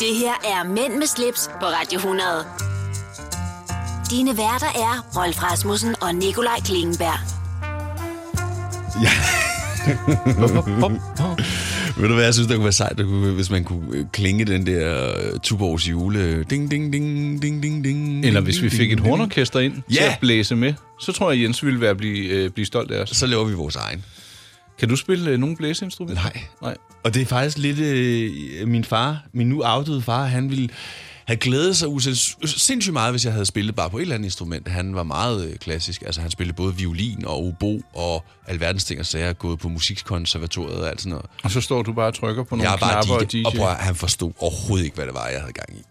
Det her er Mænd med slips på Radio 100. Dine værter er Rolf Rasmussen og Nikolaj Klingenberg. Ved du hvad, jeg synes, det kunne være sejt, kunne, hvis man kunne øh, klinge den der øh, Tuborgs jule. Ding, ding, ding, ding, ding, ding. Eller hvis vi fik et hornorkester ind til Ja. at blæse med, så tror jeg, Jens ville være blive, øh, blive stolt af os. Så laver vi vores egen. Kan du spille øh, nogle blæseinstrumenter? Nej. Nej. Og det er faktisk lidt... Øh, min far, min nu afdøde far, han ville have glædet sig usins- sindssygt meget, hvis jeg havde spillet bare på et eller andet instrument. Han var meget øh, klassisk. Altså, han spillede både violin og obo og alverdens ting og sager, gået på musikkonservatoriet og alt sådan noget. Og så står du bare og trykker på nogle Jeg er bare knapper og DJ, DJ. og prøv, han forstod overhovedet ikke, hvad det var, jeg havde gang i.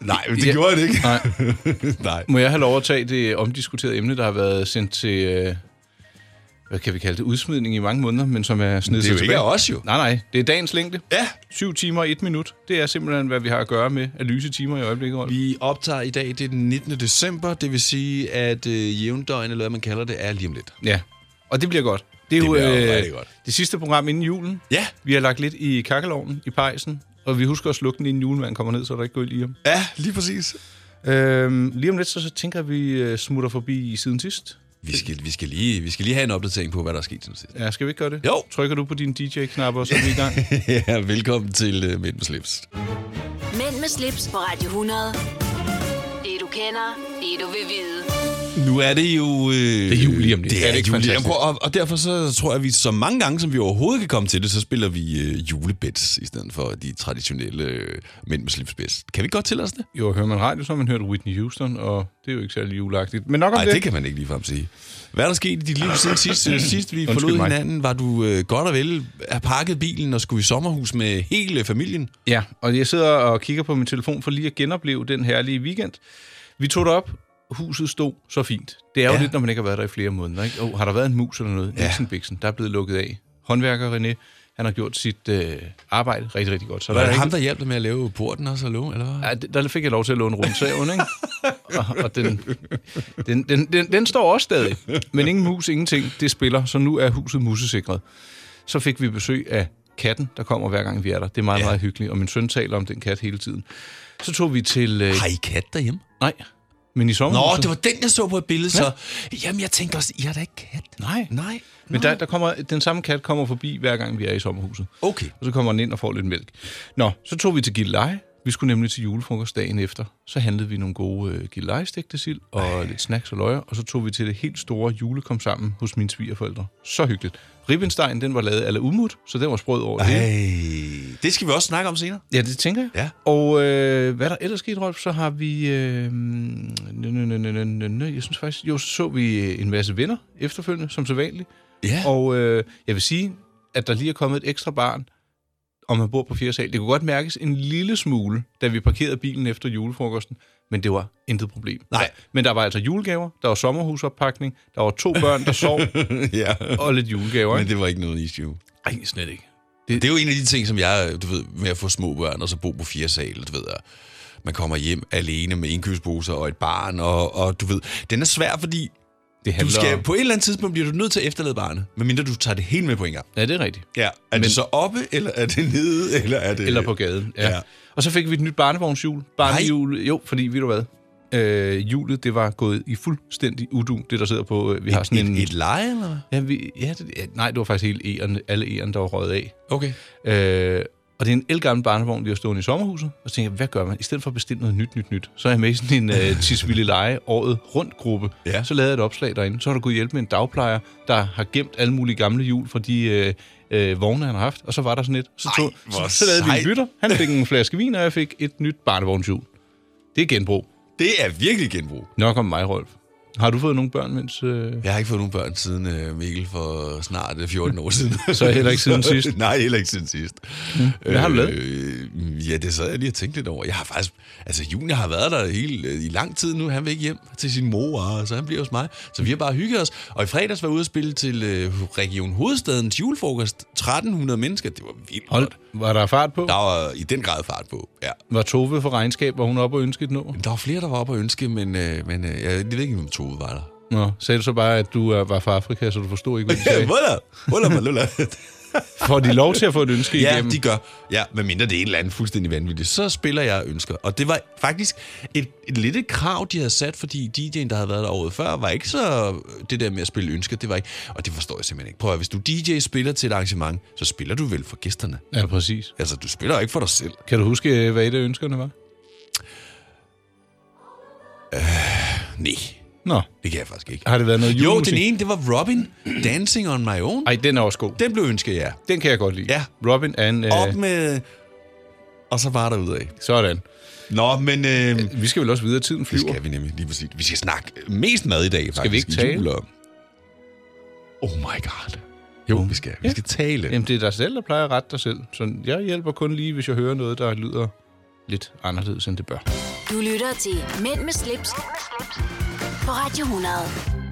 Nej, det Ja. gjorde det ikke. Nej. Nej. Må jeg have lov at tage det omdiskuterede emne, der har været sendt til, øh, hvad kan vi kalde det, udsmidning i mange måneder, men som er snedet Det er jo ikke os jo. Nej, nej, det er dagens længde. Ja, 7 timer og 1 minut. Det er simpelthen, hvad vi har at gøre med af lyse timer i øjeblikket. Rolf. Vi optager i dag, det er den 19. december, det vil sige, at øh, jævndøgn, eller hvad man kalder det, er lige om lidt. Ja, og det bliver godt. Det er Det jo øh, godt. det sidste program inden julen. Ja. Vi har lagt lidt i kakkelovnen, i pejsen, og vi husker at slukke den, inden julemanden kommer ned, så der ikke går i ham. Ja, lige præcis. Øhm, lige om lidt, så, så tænker at vi øh, smutter forbi siden sidst. Vi skal, vi, skal lige, vi skal lige have en opdatering på, hvad der er sket siden sidst. Ja, skal vi ikke gøre det? Jo. Trykker du på dine DJ-knapper, så er vi i gang. ja, velkommen til uh, Mænd med slips. Mænd med slips på Radio 100. Det du kender, det du vil vide. Nu er det jo... Øh, det er jul lige om lidt. Det Er er, det ikke jul fantastisk? og, og derfor så tror jeg, at vi så mange gange, som vi overhovedet kan komme til det, så spiller vi øh, julebeds, i stedet for de traditionelle øh, Mænd med slips bedst. Kan vi godt til os det? Jo, hører man radio, så har man hørt Whitney Houston, og det er jo ikke særlig juleagtigt. Men nok om Nej, det. det kan man ikke ligefrem sige. Hvad er der sket i dit liv siden sidst, øh, sidst vi forlod mig. hinanden? Var du øh, godt og vel have pakket bilen og skulle i sommerhus med hele familien? Ja, og jeg sidder og kigger på min telefon for lige at genopleve den herlige weekend. Vi tog det op. Huset stod så fint. Det er jo Ja. lidt, når man ikke har været der i flere måneder. Ikke? Oh, har der været en mus eller noget? Ja. Ja. Bixen, der er blevet lukket af. Håndværker René, han har gjort sit øh, arbejde rigtig, rigtig godt. Så Var der det er ham, ikke... der hjalp dig med at lave porten også, eller hvad? Eller hvad? Ja, der fik jeg lov til at låne rundsaven, ikke? og, og den, den, den, den, den står også stadig. Men ingen mus, ingenting. Det spiller, så nu er huset musesikret. Så fik vi besøg af katten, der kommer hver gang vi er der. Det er meget, ja. meget hyggeligt, og min søn taler om den kat hele tiden. Så tog vi til... Øh, Har I kat derhjemme? nej, men i Nå, sommerhuset... det var den, jeg så på et billede, så... Jamen, jeg tænkte også, I har da ikke kat? Nej, Nej. men der, der kommer, den samme kat kommer forbi, hver gang vi er i sommerhuset. Okay. Og så kommer den ind og får lidt mælk. Nå, så tog vi til Gilleleje. Vi skulle nemlig til julefrokost dagen efter. Så handlede vi nogle gode øh, Gilleleje-stegte sild og lidt snacks og løjer. Og så tog vi til det helt store julekom sammen hos mine svigerforældre. Så hyggeligt. Ribbenstein, den var lavet af umut, så den var sprød over det. Ej, det skal vi også snakke om senere. Ja, det tænker jeg. Ja. Og øh, hvad der ellers skete, Rolf, så har vi... Øh, nø, nø, nø, nø, nø, jeg synes faktisk... Jo, så så vi øh, en masse venner efterfølgende, som så vanligt. Ja. Og øh, jeg vil sige, at der lige er kommet et ekstra barn, og man bor på fjerde sal. Det kunne godt mærkes en lille smule, da vi parkerede bilen efter julefrokosten, men det var intet problem. Nej. Men der var altså julegaver, der var sommerhusoppakning, der var to børn, der sov, ja. og lidt julegaver. Men Ikke? det var ikke noget issue. Ej, slet ikke. Det er jo en af de ting, som jeg, du ved, med at få små børn og så bo på fire sal, du ved, man kommer hjem alene med indkøbsposer og et barn, og, og du ved, den er svær, fordi Det du handler skal, om... på et eller andet tidspunkt bliver du nødt til at efterlade barnet, medmindre du tager det helt med på en gang. Ja, det er rigtigt. Ja. Er Men... Det så oppe, eller er det nede, eller er det... Eller på gaden. Ja. Ja. Og så fik vi et nyt barnevognshjul. Barnehjul, jo, fordi, ved du hvad, øh, hjulet, det var gået i fuldstændig udu, det der sidder på. Øh, vi har Et, sådan en... et, et leje, eller? Ja, vi, ja, det, ja, nej, det var faktisk hele eren, alle eren, der var røget af. Okay. Øh, og det er en elgammel barnevogn, vi har stående i sommerhuset. Og så tænker jeg, hvad gør man? I stedet for at bestille noget nyt, nyt, nyt, så er jeg med i sådan en uh, Tisvilde Leje året rundt gruppe. Ja. Så lavede jeg et opslag derinde. Så har der gået hjælp med en dagplejer, der har gemt alle mulige gamle hjul fra de uh, uh, vogne, han har haft. Og så var der sådan et. Så, Ej, tog, hvor så, så lavede vi en bytter. Han fik en flaske vin, og jeg fik et nyt barnevognshjul. Det er genbrug. Det er virkelig genbrug. Nok om mig, Rolf. Har du fået nogle børn, mens... Øh... Jeg har ikke fået nogen børn siden øh, Mikkel for snart øh, 14 år siden. Så heller ikke siden sidst? Nej, heller ikke siden sidst. Hvad har du lavet? Øh, ja, det sad jeg lige og tænkte lidt over. Jeg har faktisk... Altså, Junior har været der helt, øh, i lang tid nu. Han vil ikke hjem til sin mor, og så han bliver hos mig. Så vi har bare hygget os. Og i fredags var jeg ude at spille til øh, Region Hovedstadens julefrokost. 1300 mennesker. Det var vildt Hold, godt. Var der fart på? Der var i den grad fart på, ja. Var Tove for regnskab, var hun oppe og ønskede nå? Der var flere, der var oppe og ønske, men, øh, men øh, jeg ved ikke, om Tove var der. Nå, sagde du så bare, at du øh, var fra Afrika, så du forstod ikke, hvad de sagde? Voilà, voilà. Får de lov til at få et ønske Ja, igennem? de gør. Ja, medmindre det er en eller anden fuldstændig vanvittigt. Så spiller jeg ønsker. Og det var faktisk et, et lidt et krav, de havde sat, fordi DJ'en, der havde været der året før, var ikke så det der med at spille ønsker. Det var ikke, og det forstår jeg simpelthen ikke. Prøv at hvis du DJ spiller til et arrangement, så spiller du vel for gæsterne. Ja, præcis. Altså, du spiller ikke for dig selv. Kan du huske, hvad et af ønskerne var? Nej, Nå, det kan jeg faktisk ikke. har det været noget Jo, julemusik? den ene, det var Robin, Dancing on My Own. Ej, den er også god. Den blev ønsket, ja. Den kan jeg godt lide. Ja. Robin er en... Øh, Op med... Og så var der ud af. sådan. Nå, men... Øh, Vi skal vel også videre, tiden det flyver. skal vi nemlig lige præcis. Vi skal snakke mest mad i dag, faktisk. vi ikke i tale? jul Oh my god. Jo, vi skal. Vi Ja. skal tale. Jamen, det er dig selv, der plejer at rette dig selv. Så jeg hjælper kun lige, hvis jeg hører noget, der lyder lidt anderledes, end det bør. Du lytter til Mænd med slips, på Radio 100.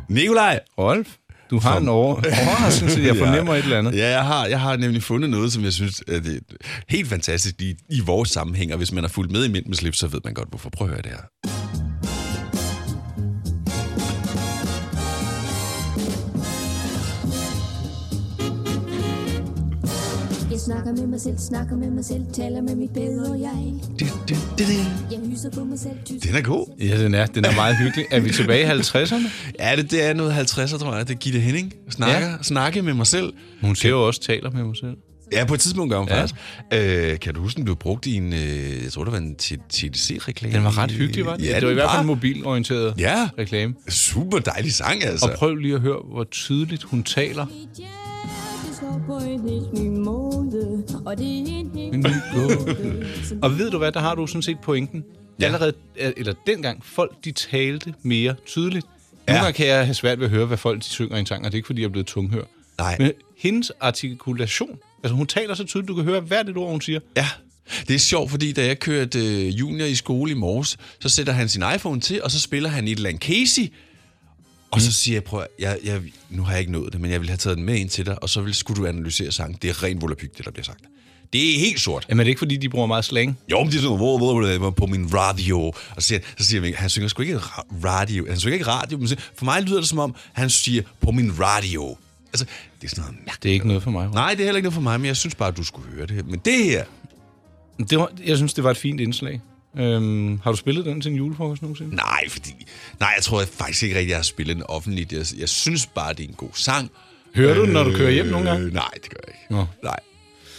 Nikolaj! Rolf, du har en over overraskelse. Jeg fornemmer et eller andet. Ja, jeg har, jeg har nemlig fundet noget, som jeg synes er det helt fantastisk i, i vores sammenhæng, og hvis man har fulgt med i Mænd med slips, så ved man godt, hvorfor. Prøv at høre det her. Jeg snakker med mig selv, snakker med mig selv, taler med mit bedre jeg. Jeg hyser på mig selv, tysk. Den er god. Ja, den er, den er meget hyggelig. Er vi tilbage i 50'erne? Ja, det, det er noget 50'er, tror jeg. Det er Gitte Henning. Snakker, ja. Snakke med mig selv. Hun ser jo også taler med mig selv. Ja, på et tidspunkt gør hun Ja. faktisk. Øh, kan du huske, den blev brugt i en, øh, jeg tror, det var en TDC-reklame? Den var ret hyggelig, var den? Ja, det var i hvert fald en mobilorienteret Ja. reklame. Super dejlig sang, altså. Og prøv lige at høre, hvor tydeligt hun taler. Slår på en helt ny måde, og det er en helt ny måde. Og ved du hvad, der har du sådan set pointen. Ja. Allerede, eller dengang, folk de talte mere tydeligt. Ja. Nogle gange kan jeg have svært ved at høre, hvad folk de synger i en sang, og det er ikke, fordi jeg er blevet tunghør. Nej. Men hendes artikulation, altså hun taler så tydeligt, du kan høre hvert et ord, hun siger. Ja, det er sjovt, fordi da jeg kørte øh, junior i skole i morges, så sætter han sin iPhone til, og så spiller han et eller andet Casey. Og så siger jeg, prøv at- jeg, jeg, nu har jeg ikke nået det, men jeg vil have taget den med ind til dig, og så vil, skulle du analysere sangen. Det er ren volapyk, det der bliver sagt. Det er helt sort. Jamen er det ikke, fordi de bruger meget slang? Jo, men det er sådan, hvor, hvor, hvor, hvor, på min radio. Og så siger, så siger han, han synger sgu ikke ra- radio. Han synger ikke radio, men siger- for mig lyder det som om, han siger på min radio. Altså, det er sådan noget mærkeligt. Det er ikke noget for mig. Rolf. Nej, det er heller ikke noget for mig, men jeg synes bare, at du skulle høre det. Men det her, Det var, jeg synes, det var et fint indslag. Øhm, har du spillet den til en julefrokost nogensinde? Nej, fordi... Nej, jeg tror jeg faktisk ikke rigtig, jeg har spillet den offentligt. Jeg, jeg synes bare, det er en god sang. Hører du den, når du kører hjem nogle gange? Øh, nej, det gør jeg ikke. Nå. Nej.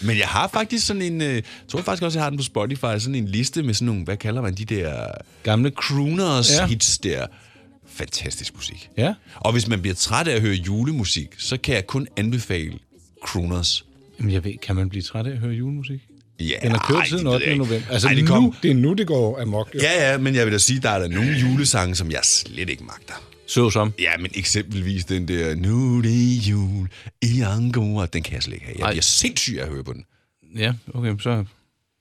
Men jeg har faktisk sådan en... Øh, jeg tror faktisk også, jeg har den på Spotify. Sådan en liste med sådan nogle... Hvad kalder man de der... Gamle Crooners ja. hits der. Fantastisk musik. Ja. Og hvis man bliver træt af at høre julemusik, så kan jeg kun anbefale Crooners. Jamen, jeg ved, kan man blive træt af at høre julemusik? Ja, Den har kørt ej, siden det ved 8. jeg ikke. november. Altså, Ej, det, det nu, kom, det er nu, det går amok. Jo. Ja, ja, men jeg vil da sige, der er der nogle julesange, som jeg slet ikke magter. Så som. Ja, men eksempelvis den der, nu er det jul i Angora, den kan jeg slet ikke have. Jeg Ej. bliver sindssyg af at høre på den. Ja, okay, så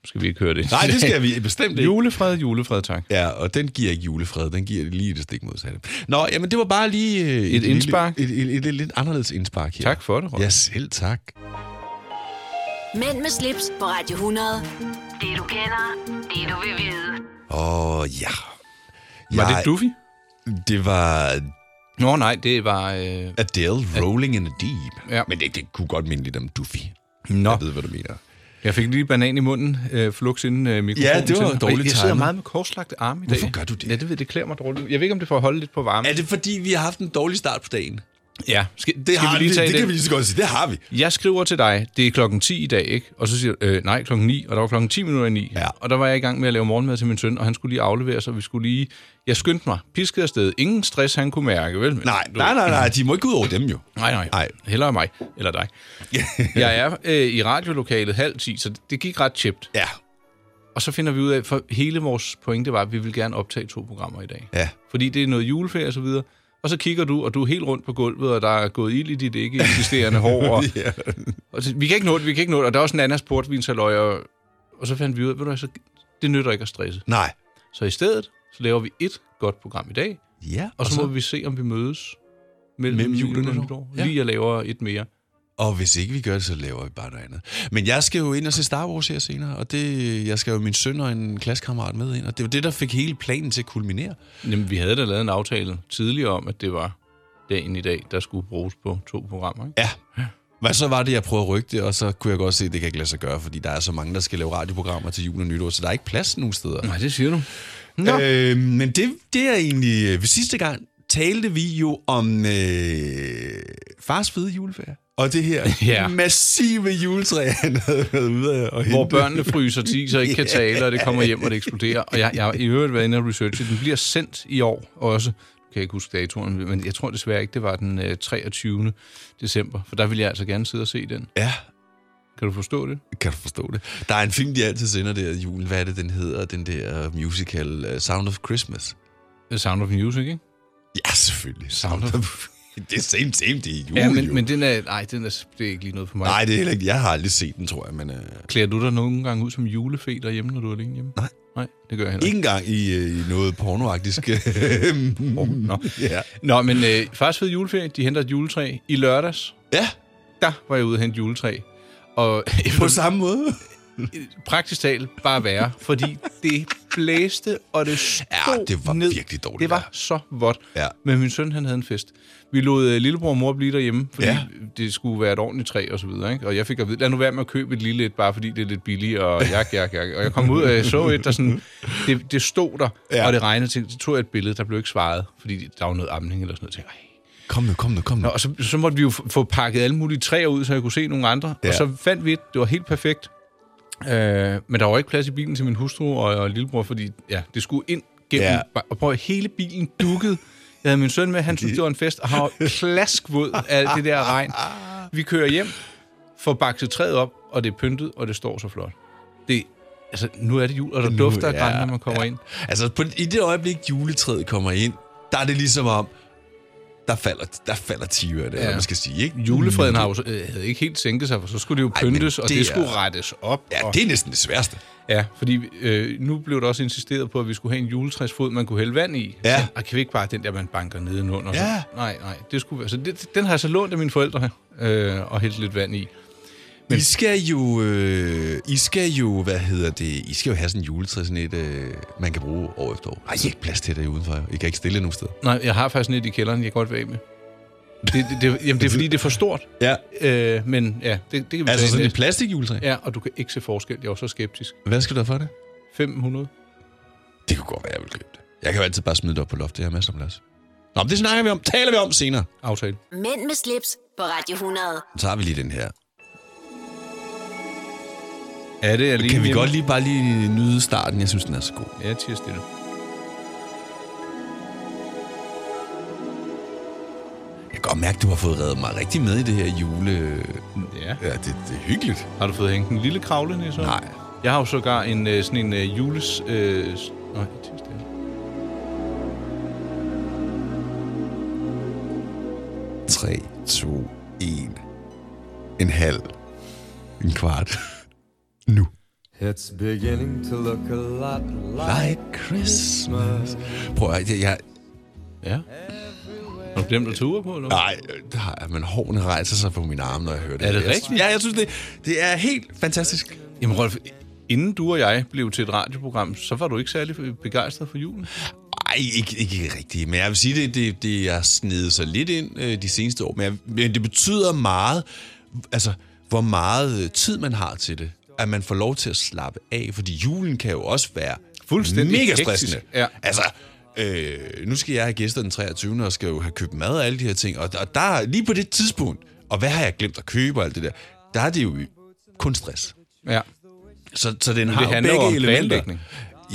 skal vi ikke høre det. Nej, det skal vi bestemt ikke. Julefred, julefred, tak. Ja, og den giver ikke julefred, den giver lige det stik modsatte. Nå, jamen det var bare lige... øh, Et indspark? Et, et, et, et, et lidt anderledes indspark her. Tak for det, Rolf. Ja, selv tak. Mænd med slips på Radio 100. Det du kender, det du vil vide. Åh, oh, ja. Var Jeg- det Duffy? Det var Nå nej, det var... Øh... Adele, Rolling in the Deep. Ja. Men det, det kunne godt minde lidt om Duffy. Nå, Jeg ved, hvad du mener. jeg fik lige banan i munden, øh, flux inden øh, mikrofonen. Ja, det var dårligt Jeg sidder meget med korslagte arme i dag. Hvorfor gør du det? Ja, det ved det klæder mig dårligt. Jeg ved ikke, om det får at holde lidt på varme. Er det fordi, vi har haft en dårlig start på dagen? Ja, skal, Det, skal har vi lige tage det, det? kan vi lige så godt sige. Det har vi. Jeg skriver til dig, det er klokken 10 i dag, ikke? Og så siger du, øh, nej, klokken 9, og der var klokken 10 minutter i 9. Ja. Og der var jeg i gang med at lave morgenmad til min søn, og han skulle lige aflevere sig, vi skulle lige... Jeg skyndte mig, piskede afsted. Ingen stress, han kunne mærke, vel? Men Nej, du- nej, nej, nej, de må ikke ud over dem jo. Nej, nej. Nej. Hellere mig, eller dig. jeg er øh, i radiolokalet halv 10, så det gik ret tjept. Ja, Og så finder vi ud af, for hele vores pointe var, at vi vil gerne optage to programmer i dag. ja. Fordi det er noget juleferie og så videre. Og så kigger du, og du er helt rundt på gulvet, og der er gået ild i dit ikke eksisterende hår. Og, ja. og så, vi kan ikke nå det, vi kan ikke nå det. Og der er også en anden portvinsaløj, og, og så fandt vi ud af, ved du, så, det nytter ikke at stresse. Nej. Så i stedet, så laver vi et godt program i dag, Ja, og så, så må vi se, om vi mødes mellem, Mellem jul og og nytår. Ja. Lige jeg laver et mere. Og hvis ikke vi gør det, så laver vi bare noget andet. Men jeg skal jo ind og se Star Wars her senere, og det, jeg skal jo min søn og en klassekammerat med ind, og det var det, der fik hele planen til at kulminere. Jamen, vi havde da lavet en aftale tidligere om, at det var dagen i dag, der skulle bruges på to programmer. Ikke? Ja. Hvad så var det, jeg prøvede at rykke det, og så kunne jeg godt se, at det kan ikke lade sig gøre, fordi der er så mange, der skal lave radioprogrammer til jul og nytår, så der er ikke plads nogen steder. Nej, det siger du. Nå. Øh, men det, det er egentlig... øh, Ved sidste gang talte vi jo om øh, fars fede juleferie. Og det her Ja. massive juletræ, han havde været ude og Hvor hente. børnene fryser til og ikke kan tale, og det kommer hjem, og det eksploderer. Og jeg, jeg har i øvrigt været inde og researche. Den bliver sendt i år også. Nu kan jeg ikke huske datoren, men jeg tror desværre ikke, det var den øh, 23. december. For der vil jeg altså gerne sidde og se den. Ja, Kan du forstå det? kan du forstå det? Der er en film, de altid sender der julen. Hvad er det, den hedder? Den der musical uh, Sound of Christmas. The Sound of Music, ikke? Ja, selvfølgelig. Sound of... det er same, same, det er jul, Ja, jo. men, men den er, nej, den er, det er ikke lige noget for mig. Nej, det er heller ikke... Jeg har aldrig set den, tror jeg, men... Uh, Klæder du dig nogle gange ud som julefe derhjemme, når du er alene hjemme? Nej. Nej, det gør jeg heller ikke ikke. engang i, øh, i noget pornoagtigt. Nå. ja. Nå, men øh, faktisk fed juleferie. De henter et juletræ i lørdags. ja, Der var jeg ude og hente juletræ. Og på samme måde. praktisk talt bare være, fordi det blæste, og det stod Ja, det var ned. virkelig dårligt Det var så vådt. Ja. Men min søn, han havde en fest. Vi lod uh, lillebror og mor blive derhjemme, fordi Ja. det skulle være et ordentligt træ og så videre. Ikke? Og jeg fik at vide, lad nu være med at købe et lille et, bare fordi det er lidt billigt, og jak, jak, jak. Og jeg kom ud, og jeg så et, der sådan, det, det stod der, Ja. og det regnede til. Så tog jeg et billede, der blev ikke svaret, fordi der var noget amning eller sådan noget. Jeg tænkte. Kom nu, kom nu, kom nu. Nå, og så, så måtte vi jo få pakket alle mulige træer ud, så jeg kunne se nogle andre. Ja. Og så fandt vi et, det var helt perfekt. Øh, men der var ikke plads i bilen til min hustru og, og lillebror, fordi ja, det skulle ind gennem... Ja. Og prøv hele bilen dukkede. Jeg havde min søn med, han synes, det var en fest, og han var klaskvåd af det der regn. Vi kører hjem, får bakset træet op, og det er pyntet, og det står så flot. Det, altså, nu er det jul, og der Nu, dufter af ja, græn, når man kommer ja. ind. Altså, på, i det øjeblik, juletræet kommer ind, der er det ligesom om, der falder, der falder tiger, det ja. Ja. man skal sige, ikke? Julefreden har jo, øh, havde ikke helt sænket sig, for så skulle det jo Ej, men pyntes, og det det er- skulle rettes op. Ja, og, det er næsten det sværeste. Ja, fordi øh, nu blev der også insisteret på, at vi skulle have en juletræsfod, man kunne hælde vand i. Ja. Så, og kan vi ikke bare den der, man banker nedenunder? Ja. Så, nej, nej, det skulle være. Så det, den har jeg så lånt af mine forældre øh, og hældt lidt vand i. Men... I skal jo, øh, I skal jo, hvad hedder det, I skal jo have sådan en juletræ, sådan et, øh, man kan bruge år efter år. Ej, I har ikke plads til det udenfor. I kan ikke stille det nogen steder. Nej, jeg har faktisk net i kælderen, jeg kan godt være af med. Det, det, det, jamen, det er fordi, det er for stort. Ja. Øh, men ja, det, det kan vi Altså sådan et plastikjuletræ? Ja, og du kan ikke se forskel. Jeg var så skeptisk. Hvad skal du have for det? 500 Det kunne godt være, jeg vil købe det. Jeg kan jo altid bare smide det op på loftet. Jeg har masser af plads. Nå, men det snakker vi om. Taler vi om senere. aftale. Mænd med slips på Radio 100. Så har vi lige den her. Er det alene Kan vi godt lige bare lige nyde starten? Jeg synes, den er så god. Ja, tirs stille. Jeg kan godt mærke, du har fået reddet mig rigtig med i det her jule... Ja. Ja, det, det er hyggeligt. Har du fået hængt en lille kravle ned så? Nej. Jeg har jo sågar en, øh, sådan en øh, jules... Øh, s- nej, tirs stille. 3, 2, 1. En halv. En kvart. Nu. It's beginning to look a lot like Christmas. Prøv at... Jeg, jeg, Ja. Har du glemt at ur på, eller? nej, det har jeg, men hårene rejser sig på mine arme, når jeg hører det. Er det Jeg- rigtigt? Ja, jeg synes, det, det er helt fantastisk. Jamen Rolf, inden du og jeg blev til et radioprogram, så var du ikke særlig begejstret for julen. Ej, ikke, ikke rigtigt. Men jeg vil sige, det, det, det er snedet sig lidt ind øh, de seneste år. Men, jeg, men det betyder meget, altså, hvor meget øh, tid man har til det. At man får lov til at slappe af. Fordi julen kan jo også være Fuldstændig mega stressende. Ja. Altså, øh, nu skal jeg have gæster den 23. og skal jo have købt mad og alle de her ting. Og, og der er lige på det tidspunkt, og hvad har jeg glemt at købe og alt det der, der er det jo kun stress. Ja. Så, så den har det jo begge om elementer.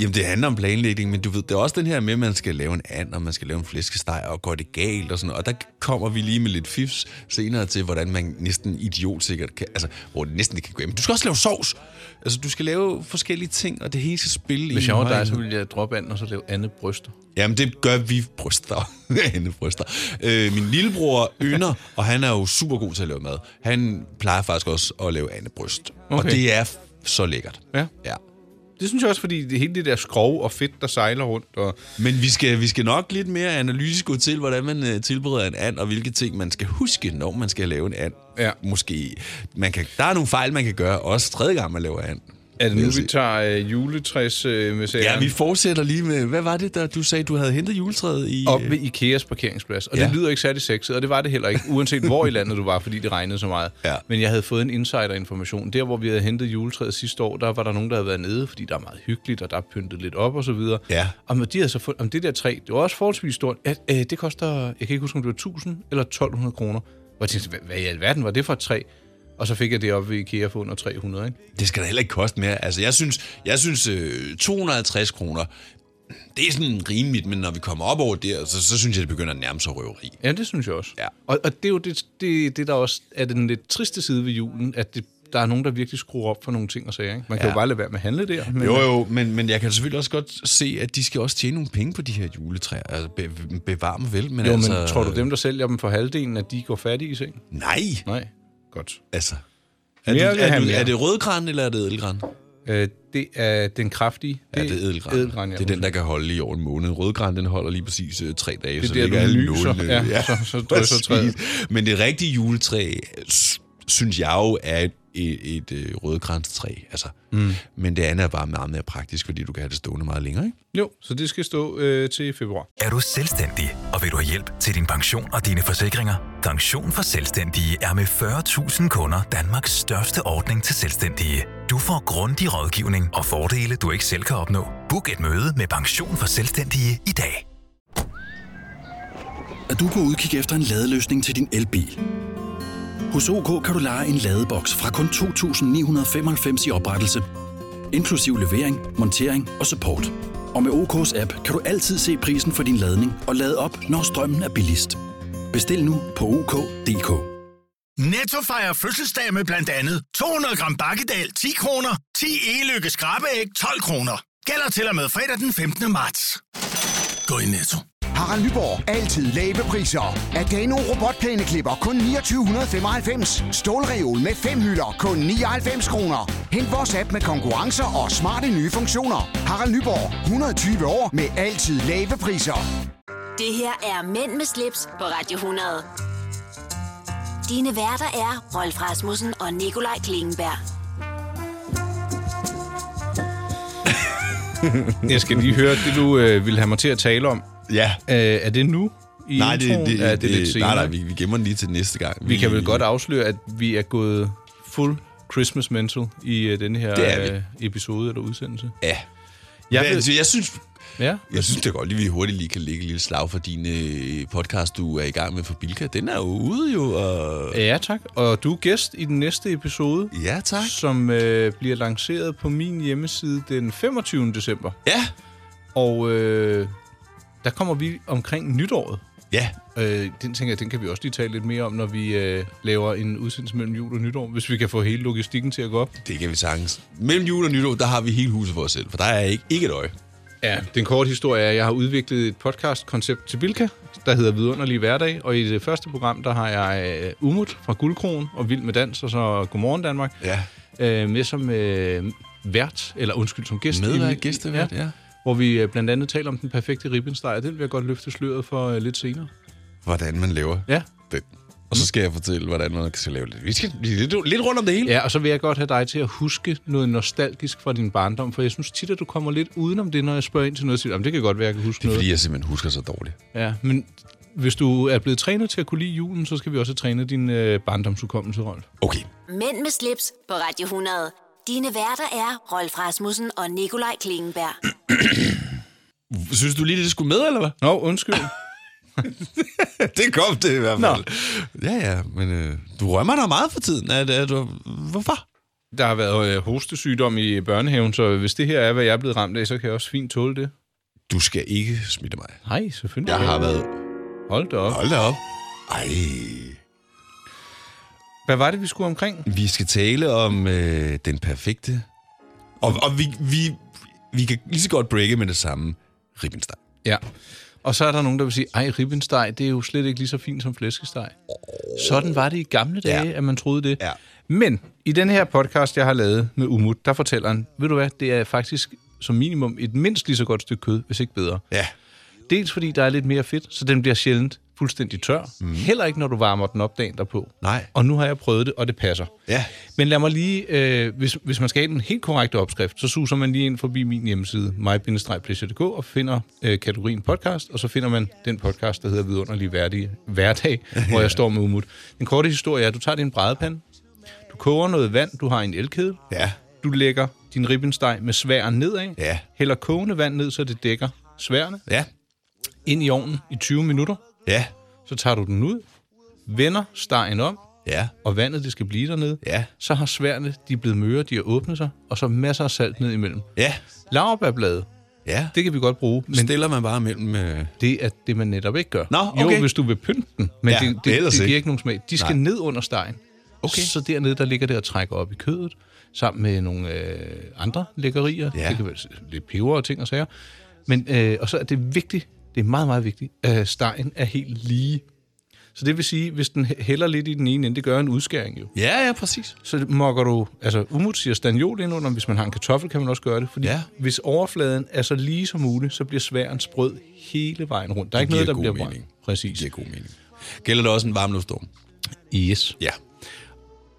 Jamen, det handler om planlægning, men du ved, det er også den her med, at man skal lave en and, og man skal lave en flæskesteg, og går det galt og sådan noget. Og der kommer vi lige med lidt fifs senere til, hvordan man næsten idiotsikkert kan, altså, hvor det næsten ikke kan gå hjem. Du skal også lave sovs. Altså, du skal lave forskellige ting, og det hele skal spille Hvis i jeg var dig, så ville jeg droppe an og så lave andet bryster. Jamen, det gør vi bryster. Hende bryster. Øh, min lillebror ynder, og han er jo super god til at lave mad. Han plejer faktisk også at lave andet bryst. Okay. Og det er så lækkert. Ja. Ja. Det synes jeg også, fordi det hele det der skrov og fedt, der sejler rundt. Og Men vi skal, vi skal nok lidt mere analytisk gå til, hvordan man øh, tilbereder en and, og hvilke ting man skal huske, når man skal lave en and. Ja. Måske. Man kan, der er nogle fejl, man kan gøre, også tredje gang, man laver and. Er det nu, vi tager øh, juletræs øh, med Ja, vi fortsætter lige med... Hvad var det, der du sagde, du havde hentet juletræet i... Op øh, ved Ikeas parkeringsplads. Og Ja. det lyder ikke særlig sexet, og det var det heller ikke, uanset hvor i landet du var, fordi det regnede så meget. Ja. Men jeg havde fået en insider-information. Der, hvor vi havde hentet juletræet sidste år, der var der nogen, der havde været nede, fordi der er meget hyggeligt, og der er pyntet lidt op og så videre. Ja. Og de havde så fundet, om det der træ, det var også forholdsvis stort. At, øh, det koster, jeg kan ikke huske, om det var 1000 eller 1200 kroner. Og jeg tænkte, hvad, hvad i alverden var det for et træ? Og så fik jeg det op ved Ikea for under 300, ikke? Det skal da heller ikke koste mere. Altså, jeg synes, jeg synes øh, 250 kroner, det er sådan rimeligt, men når vi kommer op over der, så, så synes jeg, det begynder at nærme sig røveri. Ja, det synes jeg også. Ja. Og, og det er jo det, det, det, der også er den lidt triste side ved julen, at det, der er nogen, der virkelig skruer op for nogle ting og sager. Ikke? Man kan Ja. jo bare lade være med at handle der. Men, Jo, jo, men, men jeg kan selvfølgelig også godt se, at de skal også tjene nogle penge på de her juletræer. Altså, be, bevare mig vel, men Jo, altså... men tror du, dem, der sælger dem for halvdelen, at de går fattige i seng? Nej, Nej. Godt. altså... Er, Mere du, er, du, er det rødgran, eller er det edelgran? Øh, det er den kraftige. Ja, det er edelgran. edelgran ja. det er den, der kan holde i over en måned. Rødgran, den holder lige præcis øh, tre dage, Det er så der, du nyser. nålene. Ja, så- så drysser træet. Men det rigtige juletræ, synes jeg jo, er et, et, et øh, rødgranstræ. Altså. Mm. Men det andet er bare meget mere praktisk, fordi du kan have det stående meget længere, ikke? Jo, så det skal stå øh, til februar. Er du selvstændig, og vil du have hjælp til din pension og dine forsikringer? Pension for Selvstændige er med 40.000 kunder Danmarks største ordning til selvstændige. Du får grundig rådgivning og fordele, du ikke selv kan opnå. Book et møde med Pension for Selvstændige i dag. Er du på udkig efter en ladeløsning til din elbil? Hos OK kan du lege en ladeboks fra kun 2.995 i oprettelse, inklusiv levering, montering og support. Og med OK's app kan du altid se prisen for din ladning og lade op, når strømmen er billigst. Bestil nu på OK.dk. Netto fejrer fødselsdag med blandt andet 200 gram bakkedal 10 kroner, 10 e-lykke skrabeæg 12 kroner. Gælder til og med fredag den 15. marts. Gå i Netto. Harald Nyborg. Altid lave priser. Adano robotplæneklipper kun 2995. Stålreol med fem hylder kun 99 kroner. Hent vores app med konkurrencer og smarte nye funktioner. Harald Nyborg. 120 år med altid lave priser. Det her er Mænd med slips på Radio 100. Dine værter er Rolf Rasmussen og Nikolaj Klingenberg. Jeg skal lige høre det, du øh, ville have mig til at tale om. Ja. Øh, er det nu i Nej, det, det, ja, det, det lidt senere. nej, nej, vi, vi gemmer den lige til næste gang. Vi kan vel godt afsløre, at vi er gået fuld Christmas mental i uh, denne her Det er vi. øh, episode eller udsendelse. Ja. Jeg Jeg, ved- altså, jeg synes, Ja. jeg synes det er godt, at vi hurtigt lige kan lægge et lille slag for din øh, podcast, du er i gang med for Bilka. Den er jo ude jo, og... Ja, tak. Og du er gæst i den næste episode, Ja, tak. som øh, bliver lanceret på min hjemmeside den 25. december. Ja. Og øh, der kommer vi omkring nytåret. Ja. Øh, den tænker jeg, den kan vi også lige tale lidt mere om, når vi øh, laver en udsendelse mellem jul og nytår, hvis vi kan få hele logistikken til at gå op. Det kan vi sagtens. Mellem jul og nytår, der har vi hele huset for os selv, for der er ikke, ikke et øje. Ja, den korte historie er, at jeg har udviklet et podcast-koncept til Bilka, der hedder Vidunderlig Hverdag, og i det første program, der har jeg uh, Umut fra Guldkron og Vild med Dans, og så Godmorgen Danmark, Ja. uh, med som uh, vært, eller undskyld, som gæst. Medvært, gæstevært, ja. Hvor vi uh, blandt andet taler om den perfekte ribbensteg, og den vil jeg godt løfte sløret for uh, lidt senere. Hvordan man laver Ja. den. Og så skal jeg fortælle, hvordan man kan lave det. Vi skal lidt, lidt rundt om det hele. Ja, og så vil jeg godt have dig til at huske noget nostalgisk fra din barndom, for jeg synes tit, at du kommer lidt udenom det, når jeg spørger ind til noget. "Jamen, det kan godt være, at jeg kan huske Det er noget. fordi, jeg simpelthen husker så dårligt. Ja, men hvis du er blevet trænet til at kunne lide julen, så skal vi også træne din øh, barndomshukommelse, Rolf. Okay. Mænd med slips på Radio 100. Dine værter er Rolf Rasmussen og Nikolaj Klingenberg. Synes du lige, det skulle med, eller hvad? Nå, undskyld. det kom det i hvert fald. Ja, ja, men øh, du rømmer dig meget for tiden. Det- er du, hvorfor? Der har været øh, hostesygdom i børnehaven, så hvis det her er, hvad jeg er blevet ramt af, så kan jeg også fint tåle det. Du skal ikke smitte mig. Nej, selvfølgelig. Jeg har været... Hold da op. Hold da op. Ej. Hvad var det, vi skulle omkring? Vi skal tale om øh, den perfekte... Og, og vi, vi, vi kan lige så godt breake med det samme. Ribbensteg. Ja. Og så er der nogen, der vil sige, ej, ribbensteg, det er jo slet ikke lige så fint som flæskesteg. Sådan var det i gamle dage, Ja. at man troede det. Ja. Men i den her podcast, jeg har lavet med Umut, der fortæller han, ved du hvad, det er faktisk som minimum et mindst lige så godt stykke kød, hvis ikke bedre. Ja. Dels fordi der er lidt mere fedt, så den bliver sjældent fuldstændig tør. Mm. Heller ikke, når du varmer den op dagen derpå. Nej. Og nu har jeg prøvet det, og det passer. Ja. Men lad mig lige, øh, hvis, hvis man skal have den helt korrekte opskrift, så suser man lige ind forbi min hjemmeside, my og finder øh, kategorien podcast, og så finder man den podcast, der hedder Vidunderlig Hverdag, hverdag hvor jeg står med umut. Den korte historie er, at du tager din brædepande, du koger noget vand, du har en elkedel, Ja. du lægger din ribbensteg med sværen nedad, Ja. hælder kogende vand ned, så det dækker sværene, Ja. ind i ovnen i 20 minutter, Ja. så tager du den ud, vender stegen om, Ja. og vandet det skal blive dernede, Ja. så har sværene, de er blevet møre, de har åbnet sig, og så masser af salt ned imellem. Ja. Laurbærblade, Ja. det kan vi godt bruge, men stiller man bare mellem... Øh... det er det, man netop ikke gør. Nå, Jo, okay. hvis du vil pynte den, men Ja, det, det, ellers det giver ikke. ikke nogen smag. De skal Nej. ned under stegen. Okay. Så dernede, der ligger det og trækker op i kødet, sammen med nogle øh, andre lækkerier. Ja. Det kan være lidt peber og ting og sager. Men, øh, og så er det vigtigt, det er meget, meget vigtigt, at stegen er helt lige. Så det vil sige, hvis den hælder lidt i den ene ende, det gør en udskæring jo. Ja, ja, præcis. Så mokker du, altså umut siger stagnol ind under, hvis man har en kartoffel, kan man også gøre det. Fordi Ja. hvis overfladen er så lige som muligt, så bliver sværen sprød hele vejen rundt. Der er ikke noget, der god bliver mening. brændt. Præcis. Det giver god mening. Gælder der også en varmluftstorm? Yes. Ja.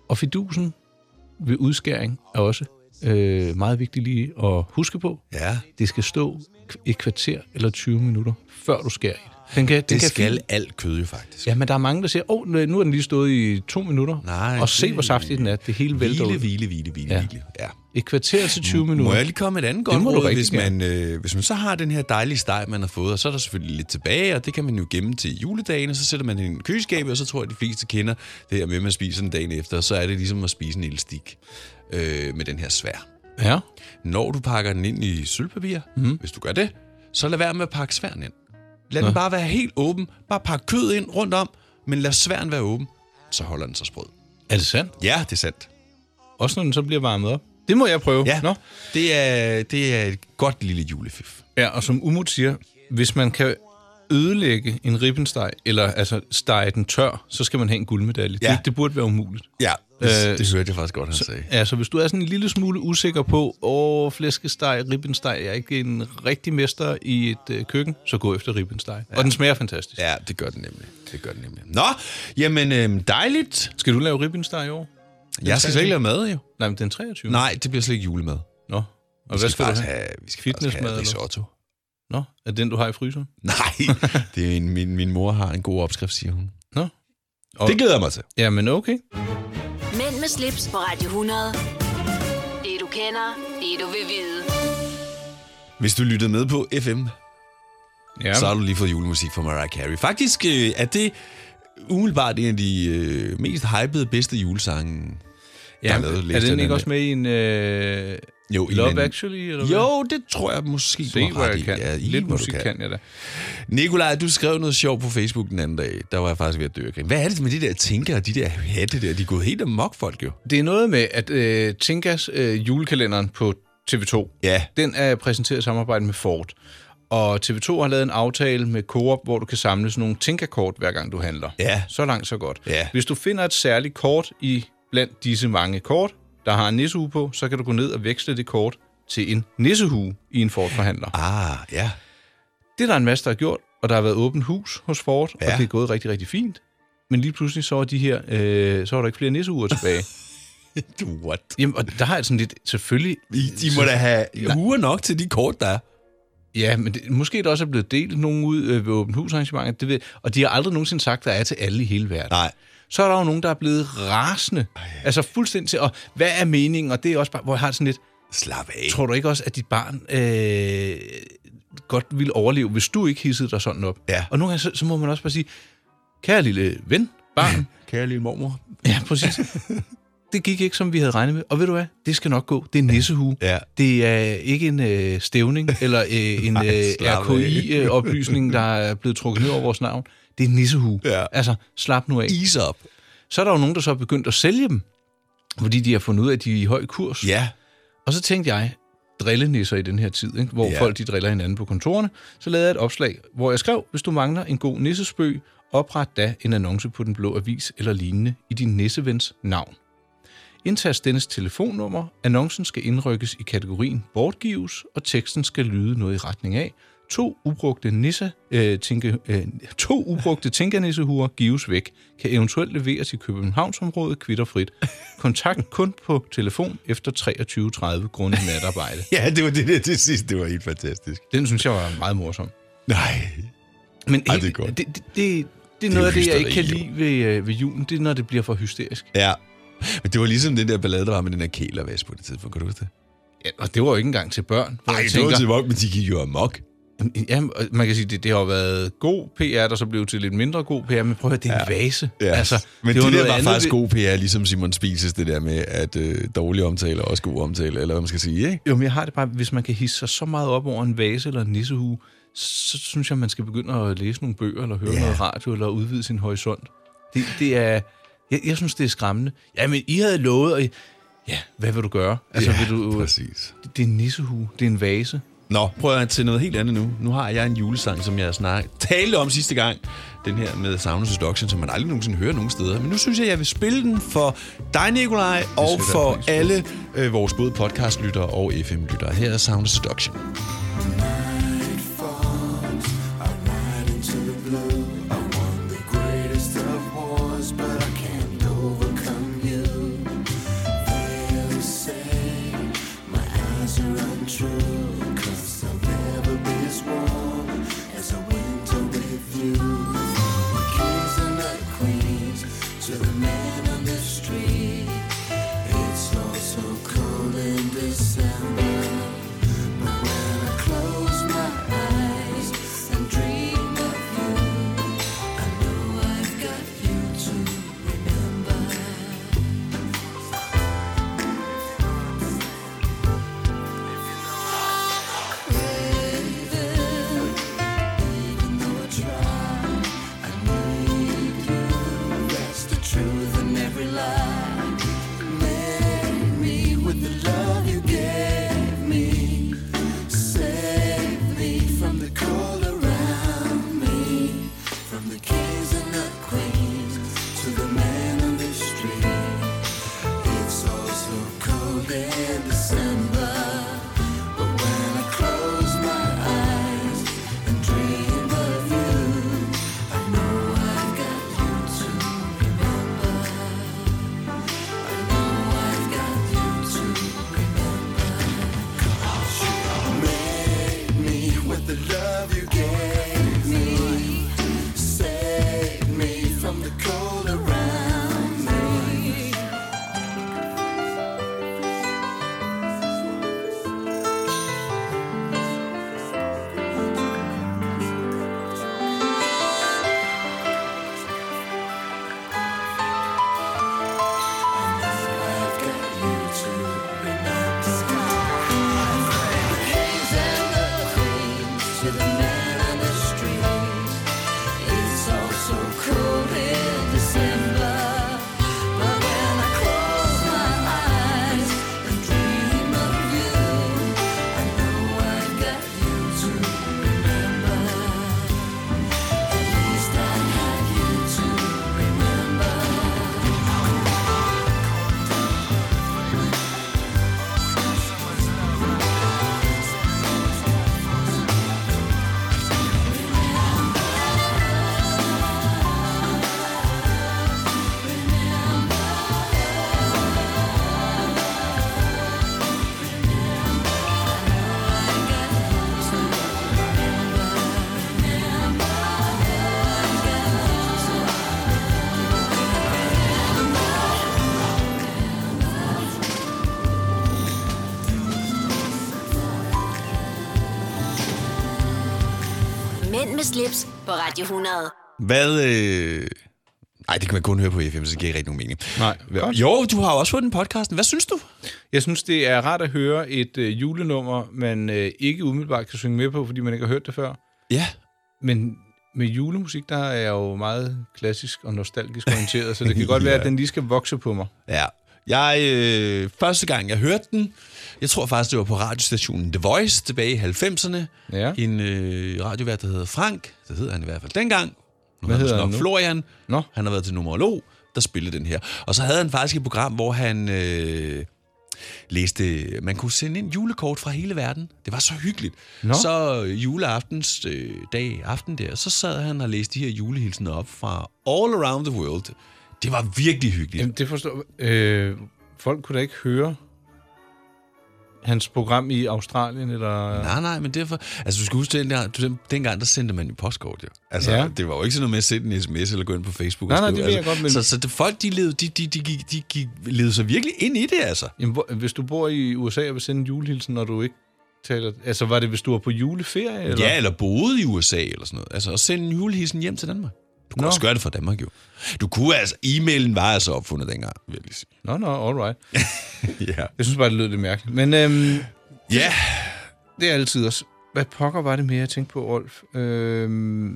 Og fidusen ved udskæring er også øh, meget vigtigt lige at huske på. Ja. Det skal stå et kvarter eller 20 minutter, før du skærer i det. Den kan, den Det kan skal fint- alt kød jo faktisk. Ja, men der er mange, der siger, åh, oh, nu er den lige stået i to minutter. Nej, og se, hvor saftig den er. Det hele vælter Hvile, ud. hvile, hvile, hvile, Ja. hvile. Ja. Et kvarter til 20 minutter. Må jeg lige komme med et andet godt råd, hvis man, øh, hvis man så har den her dejlige steg, man har fået, og så er der selvfølgelig lidt tilbage, og det kan man jo gemme til juledagen, og så sætter man den i en køleskab, og så tror jeg, de fleste kender det her med, at man spiser den dagen efter, og så er det ligesom at spise en elastik øh, med den her svær. Ja. Når du pakker den ind i sølvpapir, mm. hvis du gør det, så lad være med at pakke sværen ind. Lad den bare være helt åben. Bare pakke kød ind rundt om, men lad sværen være åben. Så holder den sig sprød. Er det sandt? Ja, det er sandt. Også når den så bliver varmet op. Det må jeg prøve. Ja, Nå. det er, det er et godt lille julefif. Ja, og som Umut siger, hvis man kan ødelægge en ribbensteg, eller altså stege den tør, så skal man have en guldmedalje. Ja. Det, det burde være umuligt. Ja, det, Øh, det hørte jeg faktisk godt, han sagde. Altså, hvis du er sådan en lille smule usikker på, åh, flæskesteg, ribbensteg, jeg er ikke en rigtig mester i et øh, køkken, så gå efter ribbensteg. Ja. Og den smager fantastisk. Ja, det gør den nemlig. Det gør den nemlig. Nå, jamen øh, dejligt. Skal du lave ribbensteg i år? Jeg skal slet ikke lave mad, jo. Nej, men den 23. Nej, det bliver slet ikke julemad. Nå. Og Vi hvad skal du faktisk have? have? Vi skal Fitnessmad, have eller? Nå, er det den, du har i fryseren? Nej, det er en, min, min mor har en god opskrift, siger hun. Nå. Og, Det glæder jeg mig til. Jamen, okay. Mænd med slips på Radio 100. Det du kender, det du vil vide. Hvis du lyttede med på FM, Ja. så har du lige fået julemusik fra Mariah Carey. Faktisk øh, er det umiddelbart en af de øh, mest hypede, bedste julesange, der ja, er lavet. er den jeg ikke også med i en øh, Jo, Love en- Actually? Eller hvad? Jo, det tror jeg måske, Se, du har ret i. kan. Ja, i, Lidt hvor du musik kan jeg da. Nikolaj, du skrev noget sjovt på Facebook den anden dag. Der var jeg faktisk ved at dø af. Hvad er det med de der tænker og de der hatte der? De er gået helt amok, folk jo. Det er noget med, at øh, Tinkas øh, julekalenderen på TV2, Ja. den er præsenteret i samarbejde med Ford. Og TV2 har lavet en aftale med Coop, hvor du kan samle sådan nogle Tinka-kort, hver gang du handler. Ja. Så langt, så godt. Ja. Hvis du finder et særligt kort i blandt disse mange kort, der har en nissehue på, så kan du gå ned og veksle det kort til en nissehue i en Ford-forhandler. Ah, ja. Det er der en masse, der har gjort, og der har været åbent hus hos Ford, ja. Og det er gået rigtig, rigtig fint. Men lige pludselig så er, de her, øh, så er der ikke flere nissehuer tilbage. What? Jamen, og der har jeg sådan lidt, selvfølgelig... I, de må da have uger nok til de kort, der er. Ja, men det, måske er der også er blevet delt nogen ud øh, ved åbent husarrangementer, det ved, og de har aldrig nogensinde sagt, der er til alle i hele verden. Nej. Så er der jo nogen, der er blevet rasende. Altså fuldstændig til, og hvad er meningen? Og det er også bare, hvor jeg har sådan lidt, Slap af. tror du ikke også, at dit barn øh, godt ville overleve, hvis du ikke hissede dig sådan op? Ja. Og nogle gange, så, så må man også bare sige, kære lille ven, barn, Kære lille mormor. Ja, præcis. det gik ikke, som vi havde regnet med. Og ved du hvad? Det skal nok gå. Det er nissehue. Ja. Det er ikke en øh, stævning eller øh, en øh. RKI-oplysning, der er blevet trukket ned over vores navn. Det er nissehue. Ja. Altså, slap nu af. Ease up. Så er der jo nogen, der så er begyndt at sælge dem, fordi de har fundet ud af, at de er i høj kurs. Ja. Og så tænkte jeg, drillenisser i den her tid, ikke? hvor ja. folk de driller hinanden på kontorerne, så lavede jeg et opslag, hvor jeg skrev, hvis du mangler en god nissespøg, opret da en annonce på Den Blå Avis eller lignende i din nissevens navn. Indtast dennes telefonnummer, annoncen skal indrykkes i kategorien bortgives, og teksten skal lyde noget i retning af, To ubrugte nisse, øh, tænke, øh, to ubrugte tænkernissehuer gives væk. Kan eventuelt leveres i Københavnsområdet kvitterfrit. Kontakt kun på telefon efter 23.30 grundet natarbejde. Ja, det var det der til sidst. Det var helt fantastisk. Den synes jeg var meget morsom. Nej. Men Ej, det er godt. Det, det, det, det er noget af det, jeg ikke kan lide ved, øh, ved julen. Det er, når det bliver for hysterisk. Ja. Men det var ligesom den der ballade, der var med den der kælervask på det tidspunkt. Kan du huske det? Ja, og det var jo ikke engang til børn. Nej, det var til men de gik jo amok. Ja, man kan sige, det, det har jo været god PR, der så blev til lidt mindre god PR, men prøv at høre, det er en vase. Ja. Altså, men det, det der var andet faktisk god PR, ligesom Simon Spises, det der med, at øh, dårlig omtale er også god omtale, eller hvad man skal sige, ikke? Jo, men jeg har det bare, hvis man kan hisse sig så meget op over en vase eller en nissehue, så synes jeg, man skal begynde at læse nogle bøger, eller høre Ja. noget radio, eller udvide sin horisont. Det, det er, jeg, jeg synes, det er skræmmende. Ja, men I havde lovet, og I, ja, hvad vil du gøre? Altså, Ja, vil du, præcis. Det, det er en nissehue, det er en vase. Nå, prøv at til noget helt andet nu. Nu har jeg en julesang, som jeg snak talte om sidste gang. Den her med Sound Seduction, som man aldrig nogensinde hører nogen steder. Men nu synes jeg, jeg vil spille den for dig, Nikolaj, og for alle øh, vores både podcastlyttere og FM-lyttere. Her er Sound Seduction. Slips på Radio 100. Hvad... Øh... Ej, det kan man kun høre på FM, så det giver ikke rigtig nogen mening. Nej, godt. Jo, du har jo også fået den podcasten. Hvad synes du? Jeg synes, det er rart at høre et øh, julenummer, man øh, ikke umiddelbart kan synge med på, fordi man ikke har hørt det før. Ja. Men med julemusik, der er jeg jo meget klassisk og nostalgisk orienteret, så det kan godt være, Ja. at den lige skal vokse på mig. Ja. Jeg, øh, første gang, jeg hørte den, jeg tror faktisk, det var på radiostationen The Voice tilbage i 90'erne. Ja. En øh, radiovært, der hedder Frank. Det hed han i hvert fald dengang. Nu Hvad hedder han nu? Florian. Nå. Han har været til numerolog, der spillede den her. Og så havde han faktisk et program, hvor han... Øh, læste, man kunne sende ind julekort fra hele verden. Det var så hyggeligt. Nå. Så øh, juleaftens øh, dag, aften der, så sad han og læste de her julehilsener op fra all around the world. Det var virkelig hyggeligt. Jamen, det forstår øh, Folk kunne da ikke høre hans program i Australien, eller... Nej, nej, men derfor... Altså, du skal huske, den der, du, dengang, der sendte man jo postkort, jo. Altså, Ja. det var jo ikke sådan noget med at sende en sms eller gå ind på Facebook Nej, og nej, skrive. det ved jeg altså, godt, men- Så, så det, folk, de levede, de, de, de, gik, de gik, levede sig virkelig ind i det, altså. Jamen, hvor, hvis du bor i USA og vil sende en julehilsen, når du ikke taler... Altså, var det, hvis du var på juleferie? Eller? Ja, eller boede i USA eller sådan noget. Altså, at sende en julehilsen hjem til Danmark. Du kunne Nå. også gøre det fra Danmark, jo. Du kunne altså... E-mailen var altså opfundet dengang, vil jeg lige sige. Nå, nå, all right. ja. Jeg synes bare, det lød lidt mærkeligt. Men øhm, Ja, det er altid også... Hvad pokker var det mere, jeg tænkte på, Rolf? Øhm,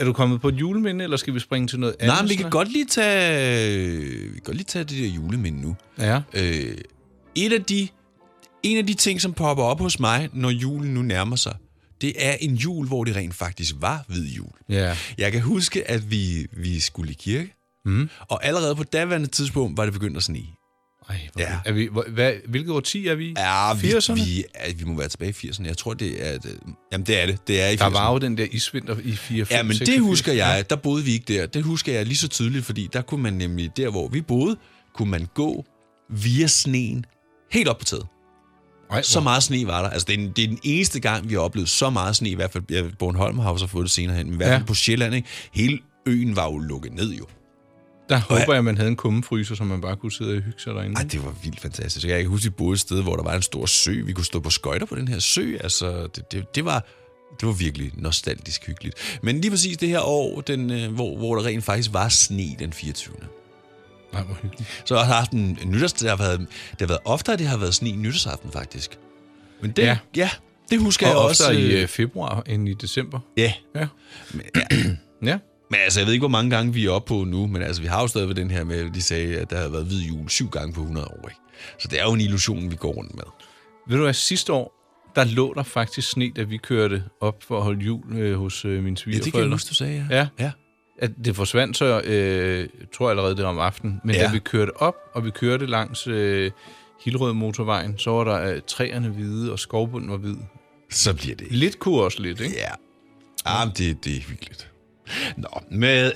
er du kommet på et juleminde, eller skal vi springe til noget andet? Nej, men vi kan godt lige tage, vi kan godt lige tage det der juleminde nu. Ja. Øh, et af de, en af de ting, som popper op hos mig, når julen nu nærmer sig, det er en jul, hvor det rent faktisk var hvid jul. Ja. Jeg kan huske, at vi, vi skulle i kirke, Mm. og allerede på daværende tidspunkt var det begyndt at sne. Ej, hvor Ja. er vi, hvor, hvad, hvilket årti er vi? i? Ja, vi, 80'erne? vi, ja, vi må være tilbage i 80'erne. Jeg tror, det er... Det, jamen, det er det. Det er i Der 80'erne. var jo den der isvinter i 4 5, Ja, men det husker jeg. Der boede vi ikke der. Det husker jeg lige så tydeligt, fordi der kunne man nemlig, der hvor vi boede, kunne man gå via sneen helt op på taget. Ej, Så meget sne var der. Altså, det er, den, det er den eneste gang, vi har oplevet så meget sne, i hvert fald ja, Bornholm har jo så fået det senere hen, men i hvert Ja. fald på Sjælland, ikke? Hele øen var jo lukket ned, jo. Der håber jeg, man havde en kummefryser, så man bare kunne sidde og hygge sig derinde. Ej, det var vildt fantastisk. Jeg kan huske, vi boede et sted, hvor der var en stor sø. Vi kunne stå på skøjter på den her sø. Altså, det, det, det var... Det var virkelig nostalgisk hyggeligt. Men lige præcis det her år, den, øh, hvor, hvor der rent faktisk var sne den 24. Nej, hvor hyggeligt. Så har jeg haft en, en nytårs... Det har, været, det har været oftere, det har været sne i nytårsaften, faktisk. Men det, Ja. ja, det husker Og jeg også. i øh, øh, februar end i december. Ja. Ja. Men, ja. Ja. Men altså, jeg ved ikke, hvor mange gange vi er oppe på nu, men altså, vi har jo stadigvæk den her med, at de sagde, at der havde været hvid jul syv gange på 100 år, ikke? Så det er jo en illusion, vi går rundt med. Ved du hvad, sidste år, der lå der faktisk sne, da vi kørte op for at holde jul øh, hos øh, mine Ja, det svigerforældre. kan jeg huske, du sagde, ja. Ja. ja. At det forsvandt så, øh, tror jeg allerede det var om aftenen. Men ja. Da vi kørte op, og vi kørte langs øh, Hillerød motorvejen, så var der øh, træerne hvide, og skovbunden var hvid. Så bliver det. Lidt kunne også lidt, ikke? Ja. Ah, men det, det er hyggeligt. Nå, men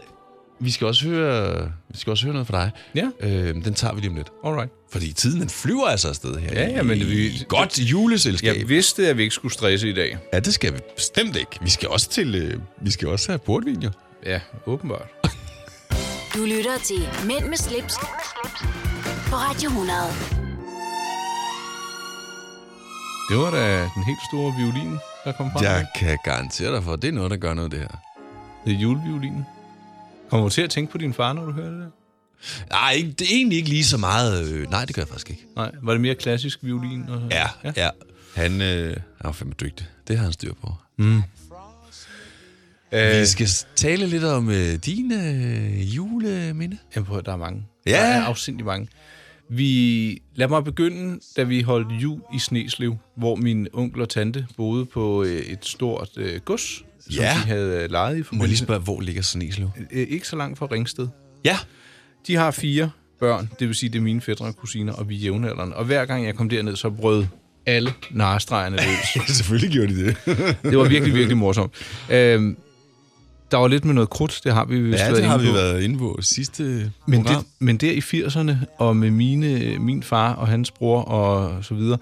vi skal også høre, vi skal også høre noget fra dig. Ja. Øh, den tager vi lige om lidt. Alright. Fordi tiden den flyver altså afsted her. Ja, ja, men vi- i godt juleselskab. Jeg vidste, at vi ikke skulle stresse i dag. Ja, det skal vi bestemt ikke. Vi skal også til, øh, vi skal også have portvin, jo. Ja, åbenbart. Du lytter til Mænd med slips, på Radio 100. Det var da den helt store violin, der kom frem. Jeg kan garantere dig for, at det er noget, der gør noget, det her. Det er juleviolinen. Kommer du til at tænke på din far, når du hører det der? Nej, ikke, det er egentlig ikke lige så meget... Øh, nej, det gør jeg faktisk ikke. Nej, var det mere klassisk violin? Og... Ja, ja. ja. Han, øh, han var fandme dygtig. Det har han styr på. Mm. Øh, vi skal tale lidt om øh, dine øh, juleminde. Jamen, prøv, der er mange. Ja. Der er afsindig mange. Vi, lad mig begynde, da vi holdt jul i Sneslev, hvor min onkel og tante boede på øh, et stort øh, gods, som Ja. de havde øh, lejet i Må jeg lige forbindelse. spørge, hvor ligger Sneslev? Øh, ikke så langt fra Ringsted. Ja. De har fire børn, det vil sige, det er mine fædre og kusiner, og vi er jævnaldrende. Og hver gang jeg kom derned, så brød alle narestregerne løs. Selvfølgelig gjorde de det. det var virkelig, virkelig morsomt. Øhm, der var lidt med noget krudt, det har vi vist ja, været det har vi været inde på sidste Men, program. det, men der i 80'erne, og med mine, min far og hans bror og så videre,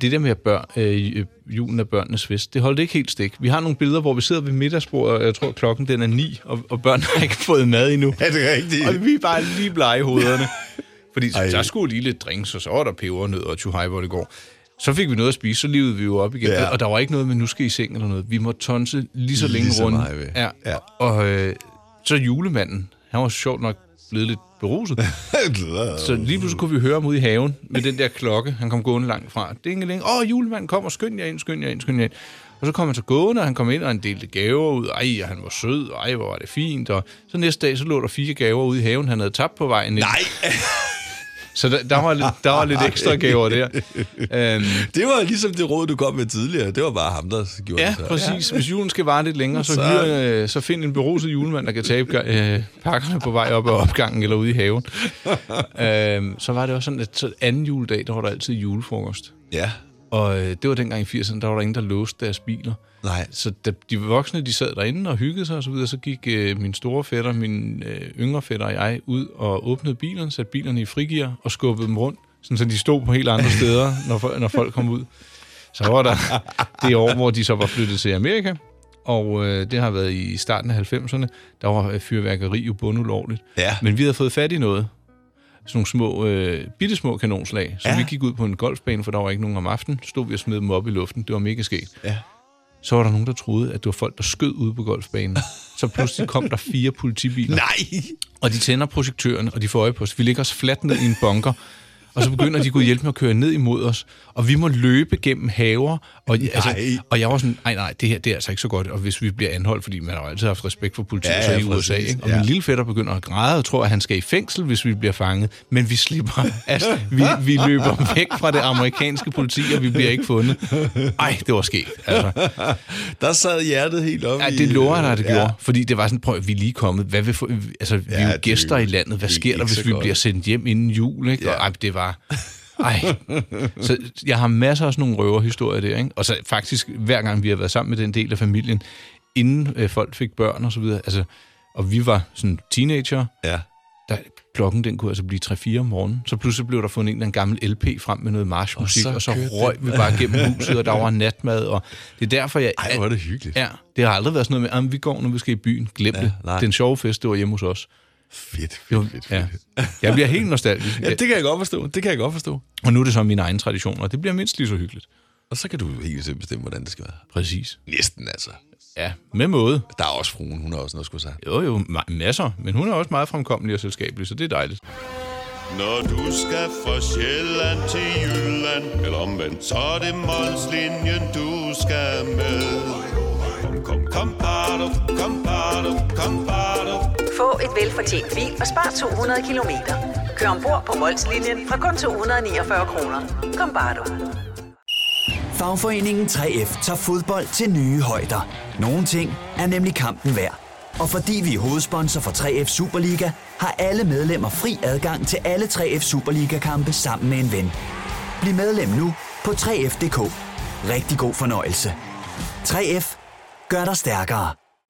det der med børn, øh, julen er børnenes fest, det holdt ikke helt stik. Vi har nogle billeder, hvor vi sidder ved middagsbordet, og jeg tror klokken den er ni, og, og børn har ikke fået mad endnu. Er det rigtigt? Og vi er bare lige blege i hovederne. Fordi. Ej. der skulle lige lidt drinks, og så var der pebernød og tjuhaj, hvor det går. Så fik vi noget at spise, så levede vi jo op igen. Ja. Og der var ikke noget med, nu skal I seng eller noget. Vi måtte tonse lige så længe Lige rundt. Ja. Ja. Og øh, så julemanden, han var sjovt nok blevet lidt beruset. Så lige pludselig kunne vi høre ham ude i haven med den der klokke. Han kom gående langt fra. Dingeling. Åh, julemanden kommer. Skynd jer ind, skynd jer ind, skynd jer ind. Og så kom han så gående, og han kom ind, og han delte gaver ud. Ej, og han var sød. Ej, hvor var det fint. Og så næste dag, så lå der fire gaver ude i haven, han havde tabt på vejen ind. Nej! Så der, der, var, lidt, der var lidt ekstra gaver der. Øhm, Det var ligesom det råd, du kom med tidligere. Det var bare ham, der gjorde ja, det. så. præcis. Hvis julen skal vare lidt længere, så, Så- hyr, øh, så find en beruset julemand, der kan tabe øh, pakkerne på vej op ad opgangen eller ude i haven. øhm, så var det også sådan, at så anden juledag, der var der altid julefrokost. Ja. Og øh, det var dengang i 80'erne, der var der ingen, der låste deres biler. Nej. Så da de voksne, de sad derinde og hyggede sig og så videre, så gik øh, min store fætter, min øh, yngre fætter og jeg ud og åbnede bilerne, satte bilerne i frigear og skubbede dem rundt, sådan, så de stod på helt andre steder, når, når folk kom ud. Så var der det år, hvor de så var flyttet til Amerika, og øh, det har været i starten af 90'erne, der var øh, fyrværkeri jo bundulovligt. Ja. Men vi havde fået fat i noget. Sådan nogle små, øh, bittesmå kanonslag. Så Ja. vi gik ud på en golfbane, for der var ikke nogen om aftenen. Stod vi og smed dem op i luften. Det var mega skægt. Ja. Så var der nogen, der troede, at det var folk, der skød ude på golfbanen. Så pludselig kom der fire politibiler. Nej! Og de tænder projektøren, og de får øje på os. Vi ligger os fladt ned i en bunker. Og så begynder de at gå hjælpe med at køre ned imod os. Og vi må løbe gennem haver. Og, altså, og jeg var sådan, nej, nej, det her det er altså ikke så godt. Og hvis vi bliver anholdt, fordi man har jo altid haft respekt for politiet Ja, ja, i USA. Ikke? Og Ja. min lille fætter begynder at græde og tror, at han skal i fængsel, hvis vi bliver fanget. Men vi slipper. Altså, vi, vi løber væk fra det amerikanske politi, og vi bliver ikke fundet. Ej, det var sket. Altså. Der sad hjertet helt op Ja, det lover jeg dig, det ja. gjorde. Fordi det var sådan, prøv, vi er lige kommet. Hvad vil altså, vi er jo er gæster i landet. Hvad sker der, hvis vi bliver sendt hjem inden jul? Ikke? Og, ej, det var... Ej. Så jeg har masser af sådan nogle røverhistorier der, ikke? Og så faktisk, hver gang vi har været sammen med den del af familien, inden øh, folk fik børn og så videre, altså, og vi var sådan teenager, Ja. der, klokken den kunne altså blive 3-4 om morgenen. Så pludselig blev der fundet en eller anden gammel LP frem med noget marchmusik, Og så og så, røg vi bare gennem huset, og der var natmad, og det er derfor, jeg... Ej, hvor er det hyggeligt. Ja, det har aldrig været sådan noget med, at vi går, når vi skal i byen. Glem Ja, det. nej. Den sjove fest, det var hjemme hos os. Fedt, fedt, fedt, ja. fedt. Jeg bliver helt nostalgisk. Ja, det kan jeg godt forstå. Det kan jeg godt forstå. Og nu er det så mine egne traditioner, og det bliver mindst lige så hyggeligt. Og så kan du helt selv bestemme, hvordan det skal være. Præcis. Næsten altså. Ja, med måde. Der er også fruen, hun har også noget at skulle sige. Jo, jo, ma- masser. Men hun er også meget fremkommelig og selskabelig, så det er dejligt. Når du skal fra Sjælland til Jylland Eller omvendt, så er det Molslinjen, du skal med Kom, kom, kom, bado, kom, bado, kom, bado. Få et velfortjent bil og spar 200 kilometer. Kør ombord på Molslinjen fra kun 249 kroner. Kom bare du. Fagforeningen 3F tager fodbold til nye højder. Nogle ting er nemlig kampen værd. Og fordi vi er hovedsponsor for 3F Superliga, har alle medlemmer fri adgang til alle 3F Superliga-kampe sammen med en ven. Bliv medlem nu på 3F.dk. Rigtig god fornøjelse. 3F gør dig stærkere.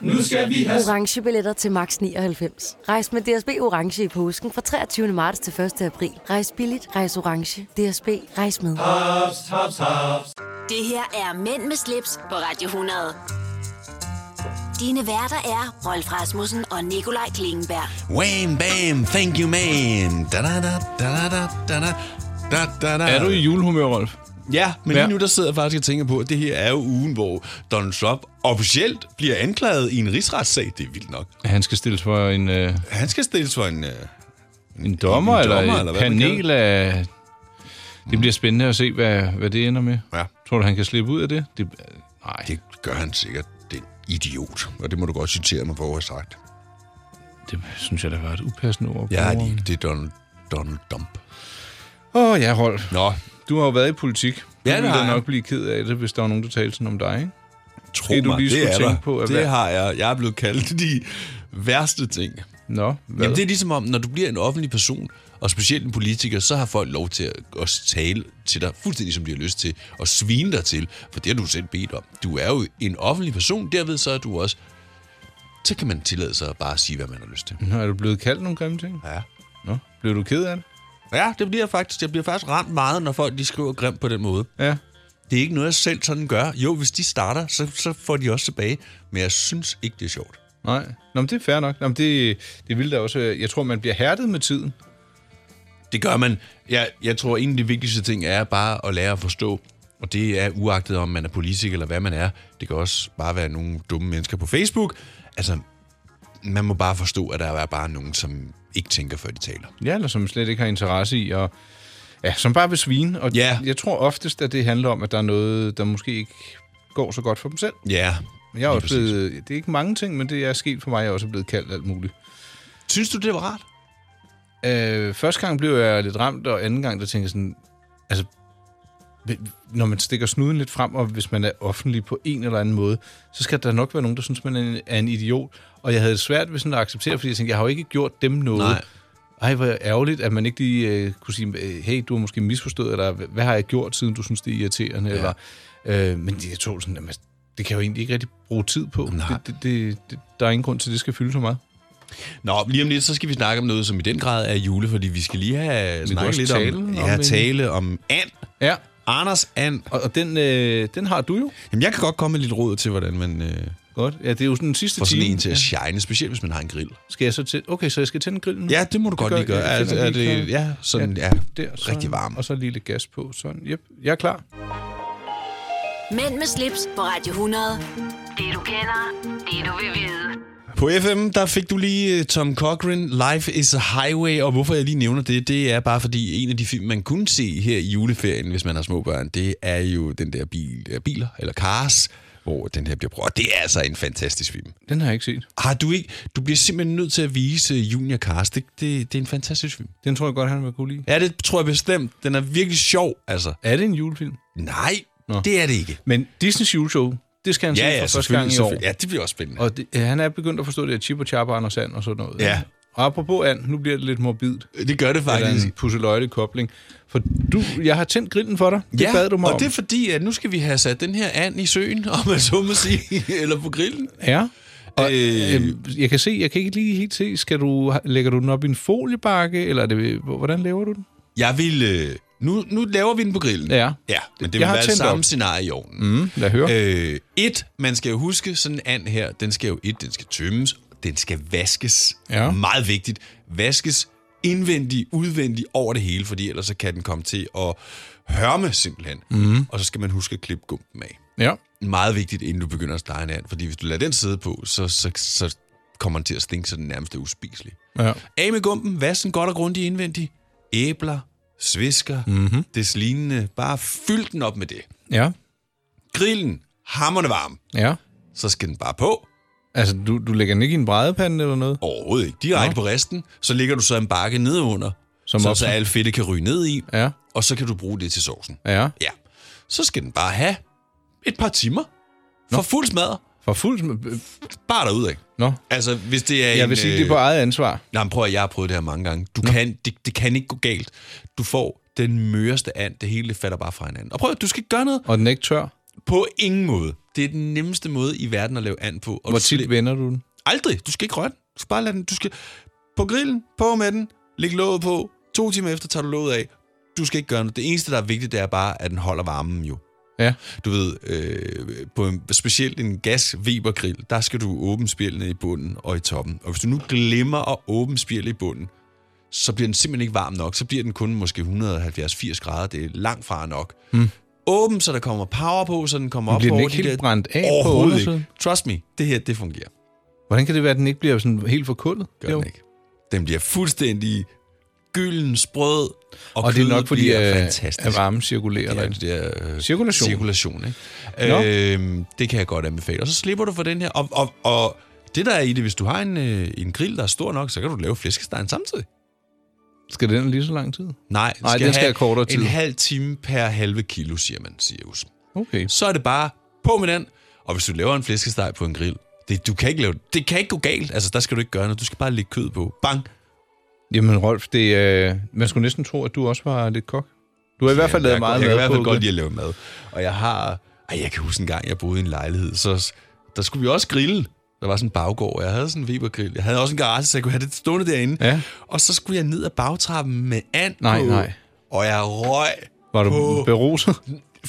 Nu skal vi have... Orange billetter til max 99. Rejs med DSB Orange i påsken fra 23. marts til 1. april. Rejs billigt, rejs orange. DSB, rejs med. Hops, hops, hops. Det her er Mænd med slips på Radio 100. Dine værter er Rolf Rasmussen og Nikolaj Klingenberg. Wham, bam, thank you, man. Da, da, da, da, da, da, da. Da. Er du i julehumør, Rolf? Ja, men Ja. lige nu der sidder jeg faktisk og tænker på, at det her er jo ugen, hvor Donald Trump officielt bliver anklaget i en rigsretssag. Det er vildt nok. Han skal stilles for en... Øh, Han skal stilles for en... Øh, en dommer, en eller dommer, et eller hvad man panel af... Det bliver spændende at se, hvad, hvad det ender med. Ja. Tror du, han kan slippe ud af det? det nej. Det gør han sikkert. Det er en idiot. Og det må du godt citere mig for at have sagt. Det synes jeg, der var et upassende ord. Ja, det, det er Donald, Donald Dump. Åh, oh, ja, Rolf. Nå. Du har jo været i politik. Du Ja, det ville da nok blive ked af det, hvis der var nogen, der talte sådan om dig, ikke? Tro Det, du mig, lige det er tænke der. på, at det har jeg. Jeg er blevet kaldt de værste ting. Nå, hvad? Jamen, det er ligesom om, når du bliver en offentlig person, og specielt en politiker, så har folk lov til at også tale til dig, fuldstændig som de har lyst til, og svine dig til, for det har du selv bedt om. Du er jo en offentlig person, derved så er du også... Så kan man tillade sig at bare sige, hvad man har lyst til. Nå, er du blevet kaldt nogle grimme ting? Ja. Nå, blev du ked af det? Ja, det bliver jeg faktisk. Jeg bliver faktisk ramt meget, når folk de skriver grimt på den måde. Ja. Det er ikke noget, jeg selv sådan gør. Jo, hvis de starter, så, så får de også tilbage. Men jeg synes ikke, det er sjovt. Nej, Nå, men det er fair nok. Nå, men det, det vil da også... Jeg tror, man bliver hærdet med tiden. Det gør man. Jeg, jeg tror, en af de vigtigste ting er bare at lære at forstå, og det er uagtet om man er politiker eller hvad man er. Det kan også bare være nogle dumme mennesker på Facebook. Altså, man må bare forstå, at der er bare nogen, som ikke tænker, før de taler. Ja, eller som slet ikke har interesse i, og ja, som bare vil svine. Og Ja. jeg tror oftest, at det handler om, at der er noget, der måske ikke går så godt for dem selv. Ja, Men jeg er også blevet, det er ikke mange ting, men det er sket for mig, jeg er også blevet kaldt alt muligt. Synes du, det var rart? Øh, første gang blev jeg lidt ramt, og anden gang, der tænkte jeg sådan, altså, når man stikker snuden lidt frem, og hvis man er offentlig på en eller anden måde, så skal der nok være nogen, der synes, man er en, er en idiot. Og jeg havde det svært ved sådan at acceptere, fordi jeg tænkte, jeg har jo ikke gjort dem noget. Nej. Ej, hvor ærgerligt, at man ikke lige øh, kunne sige, øh, hey, du har måske misforstået, eller "Hvad- har jeg gjort, siden du synes, det er irriterende? Ja. Eller, øh, men jeg tog sådan, jamen, det kan jeg jo egentlig ikke rigtig bruge tid på. Nej. Det, det, det, det, der er ingen grund til, at det skal fylde så meget. Nå, lige om lidt, så skal vi snakke om noget, som i den grad er jule, fordi vi skal lige have snakket lidt tale om, om ja, tale om and. Ja. Anders and. Og, og den, øh, den har du jo. Jamen, jeg kan godt komme med lidt råd til, hvordan man øh, Godt. Ja, det er jo sådan den sidste får sådan time. en til at shine, specielt hvis man har en grill. Skal jeg så til... Okay, så jeg skal tænde grillen nu? Ja, det må du godt gør lige gøre. Er, er lige det, ja, sådan, ja, der, så, rigtig varm. Og så lige lidt gas på. Sådan, yep. Jeg er klar. Mænd med slips på Radio 100. Det du kender, det du vil vide. På FM, der fik du lige øh, Tom Cochran, Life is a Highway, og hvorfor jeg lige nævner det, det er bare fordi en af de film, man kunne se her i juleferien, hvis man har små børn, det er jo den der bil, biler, eller Cars, hvor den her bliver brugt. Og det er altså en fantastisk film. Den har jeg ikke set. Har du ikke? Du bliver simpelthen nødt til at vise Junior Cars. Det, det, det er en fantastisk film. Den tror jeg godt, han vil kunne lide. Ja, det tror jeg bestemt. Den er virkelig sjov, altså. Er det en julefilm? Nej, Nå. det er det ikke. Men Disney's juleshow, det skal han Ja, se ja, for første gang i år. Ja, det bliver også spændende. Og det, han er begyndt at forstå det her chip og chap og Anders And og sådan noget. Ja. Og apropos and, nu bliver det lidt morbidt. Det gør det faktisk. En kobling. For du, jeg har tændt grillen for dig. Det bad du mig og om. det er fordi, at nu skal vi have sat den her and i søen, om man så må sige, eller på grillen. Ja. Og, Øh. øh, jeg kan se, jeg kan ikke lige helt se, skal du, lægger du den op i en foliebakke, eller er det, hvordan laver du den? Jeg vil... Øh, nu, nu laver vi den på grillen. Ja. Ja, men det Jeg vil være det samme op. scenarie i ovnen. Mm, lad høre. Øh, et, man skal jo huske, sådan en and her, den skal jo et, den skal tømmes, den skal vaskes. Ja. Meget vigtigt. Vaskes indvendigt, udvendigt over det hele, fordi ellers så kan den komme til at hørme simpelthen. Mhm. Og så skal man huske at klippe gumpen af. Ja. Meget vigtigt, inden du begynder at stege en and, fordi hvis du lader den sidde på, så, så, så kommer den til at stinke, så den nærmest er uspiselig. Ja. Af med gumpen, vask den godt og grundigt indvendigt. Æbler, svisker, Mhm. des lignende. Bare fyld den op med det. Ja. Grillen, hammerne varm. Ja. Så skal den bare på. Altså, du, du lægger den ikke i en brædepande eller noget? Overhovedet ikke. Direkte på resten. Så ligger du så en bakke nedunder, Som så, så alt fedtet kan ryge ned i. Ja. Og så kan du bruge det til sovsen. Ja. Ja. Så skal den bare have et par timer. For fuld smadret. For fuld sm- Bare derudad. Nå. Altså, hvis det er Jeg en, vil sige, det er på eget ansvar. Nej, men prøv at jeg har prøvet det her mange gange. Du kan, det, det kan ikke gå galt. Du får den møreste and. Det hele falder bare fra hinanden. Og prøv at du skal gøre noget. Og den er ikke tør? På ingen måde. Det er den nemmeste måde i verden at lave and på. Og Hvor tit vender du den? Aldrig. Du skal ikke røre den. Du skal bare lade den. Du skal på grillen, på med den, læg låget på. To timer efter tager du låget af. Du skal ikke gøre noget. Det eneste, der er vigtigt, det er bare, at den holder varmen jo. Ja. Du ved, øh, på en, specielt en gas Weber-grill, der skal du åbne spjældene i bunden og i toppen. Og hvis du nu glemmer at åbne spjældet i bunden, så bliver den simpelthen ikke varm nok. Så bliver den kun måske 170-80 grader. Det er langt fra nok. Hmm. Åben, så der kommer power på, så den kommer op bliver den over ikke de helt der... brændt af på Overhovedet ikke. Trust me, det her, det fungerer. Hvordan kan det være, at den ikke bliver sådan helt forkullet? Gør den ikke. Den bliver fuldstændig gylden, sprød, og, Og, det er nok fordi, at, fantastisk. at varmen cirkulerer. Det er derinde. det der, øh, Cirkulation. cirkulation ikke? Nå. Øhm, det kan jeg godt anbefale. Og så slipper du for den her. Og, og, og det der er i det, hvis du har en, øh, en grill, der er stor nok, så kan du lave flæskestegen samtidig. Skal den lige så lang tid? Nej, Nej, den skal have kortere tid. En halv time per halve kilo, siger man, siger Jus. Okay. Så er det bare på med den. Og hvis du laver en flæskesteg på en grill, det, du kan ikke lave, det kan ikke gå galt. Altså, der skal du ikke gøre noget. Du skal bare lægge kød på. Bang. Jamen Rolf, det, øh, man skulle næsten tro, at du også var lidt kok. Du har i hvert fald lavet jeg, meget jeg, jeg mad kan i hvert fald godt lide at lave mad. Og jeg har... Ej, jeg kan huske en gang, jeg boede i en lejlighed, så der skulle vi også grille. Der var sådan en baggård, og jeg havde sådan en Weber-grill. Jeg havde også en garage, så jeg kunne have det stående derinde. Ja. Og så skulle jeg ned ad bagtrappen med and Nej, på. nej. Og jeg røg Var du på... beruset?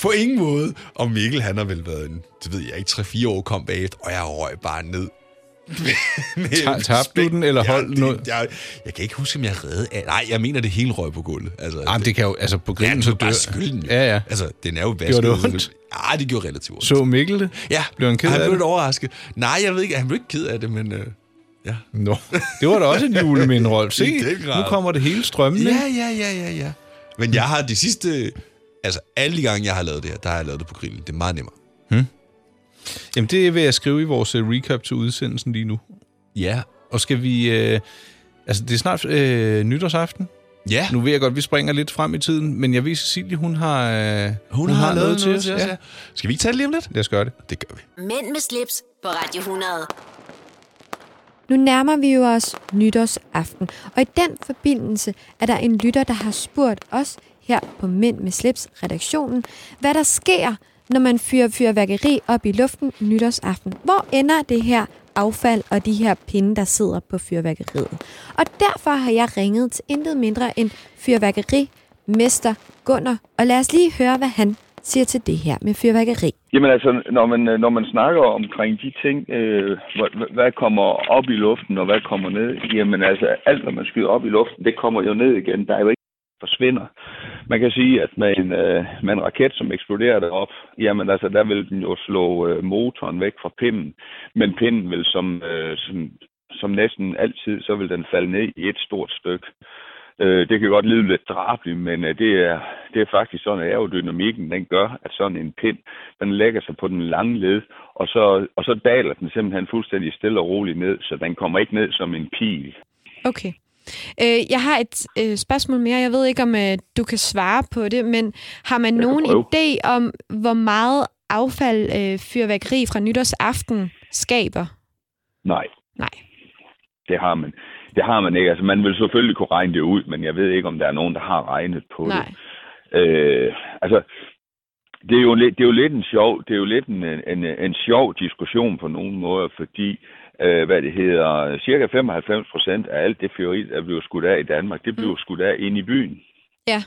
På ingen måde. Og Mikkel, han har vel været en, det ved jeg ikke, 3-4 år kom bagefter, og jeg røg bare ned Ta- tabte du den, eller holdt ja, det, noget? Jeg, jeg kan ikke huske, om jeg reddede af. Nej, jeg mener, det hele røg på gulvet. Altså, Jamen, det kan jo, altså på grillen, ja, så dør- skylde den. jo. Ja, ja. Altså, den er jo vasket. Gjorde det ondt? Ja, det gjorde relativt ondt. Så Mikkel det? Ja. Blev han ked han af blev det? lidt overrasket. Nej, jeg ved ikke, han blev ikke ked af det, men... Øh, ja. Nå, det var da også en juleminde, Rolf. Se, nu kommer det hele strømmende. Ja, ja, ja, ja, ja. Men jeg har de sidste... Altså, alle de gange, jeg har lavet det her, der har jeg lavet det på grillen. Det er meget nemmere. Jamen, det vil jeg skrive i vores uh, recap til udsendelsen lige nu. Ja. Og skal vi... Uh, altså, det er snart uh, nytårsaften. Ja. Nu ved jeg godt, at vi springer lidt frem i tiden, men jeg ved, Cecilie, hun har, uh, Hun, hun har, har lavet noget til os, ja. Skal vi ikke tage det lige om lidt? Lad os gøre det. Det gør vi. Mænd med slips på Radio 100. Nu nærmer vi jo os nytårsaften, og i den forbindelse er der en lytter, der har spurgt os her på Mænd med Slips redaktionen, hvad der sker, når man fyrer fyrværkeri op i luften nytårsaften. Hvor ender det her affald og de her pinde, der sidder på fyrværkeriet? Og derfor har jeg ringet til intet mindre end fyrværkerimester Gunnar, og lad os lige høre, hvad han siger til det her med fyrværkeri. Jamen altså, når man, øh, når man snakker omkring de ting, øh, hvad, hvad kommer op i luften, og hvad kommer ned, jamen altså, alt, hvad man skyder op i luften, det kommer jo ned igen. Der er jo ikke forsvinder. Man kan sige, at med en, øh, med en raket, som eksploderer derop, jamen altså, der vil den jo slå øh, motoren væk fra pinden, men pinden vil som, øh, som, som næsten altid, så vil den falde ned i et stort stykke. Øh, det kan godt lyde lidt drabeligt, men øh, det, er, det er faktisk sådan, at aerodynamikken den gør, at sådan en pind, den lægger sig på den lange led, og så, og så daler den simpelthen fuldstændig stille og roligt ned, så den kommer ikke ned som en pil. Okay. Øh, jeg har et øh, spørgsmål mere. Jeg ved ikke, om øh, du kan svare på det, men har man nogen idé om, hvor meget affald øh, fyrværkeri fra nytårsaften skaber? Nej. Nej. Det har man. Det har man ikke. Altså, man vil selvfølgelig kunne regne det ud, men jeg ved ikke, om der er nogen, der har regnet på Nej. det. Øh, altså, det er, jo det er jo lidt en sjov, det er jo lidt en, en, en sjov diskussion på nogle måder, fordi øh, hvad det hedder, cirka 95 procent af alt det fyrværkeri, der bliver skudt af i Danmark, det bliver skudt af inde i byen. Ja.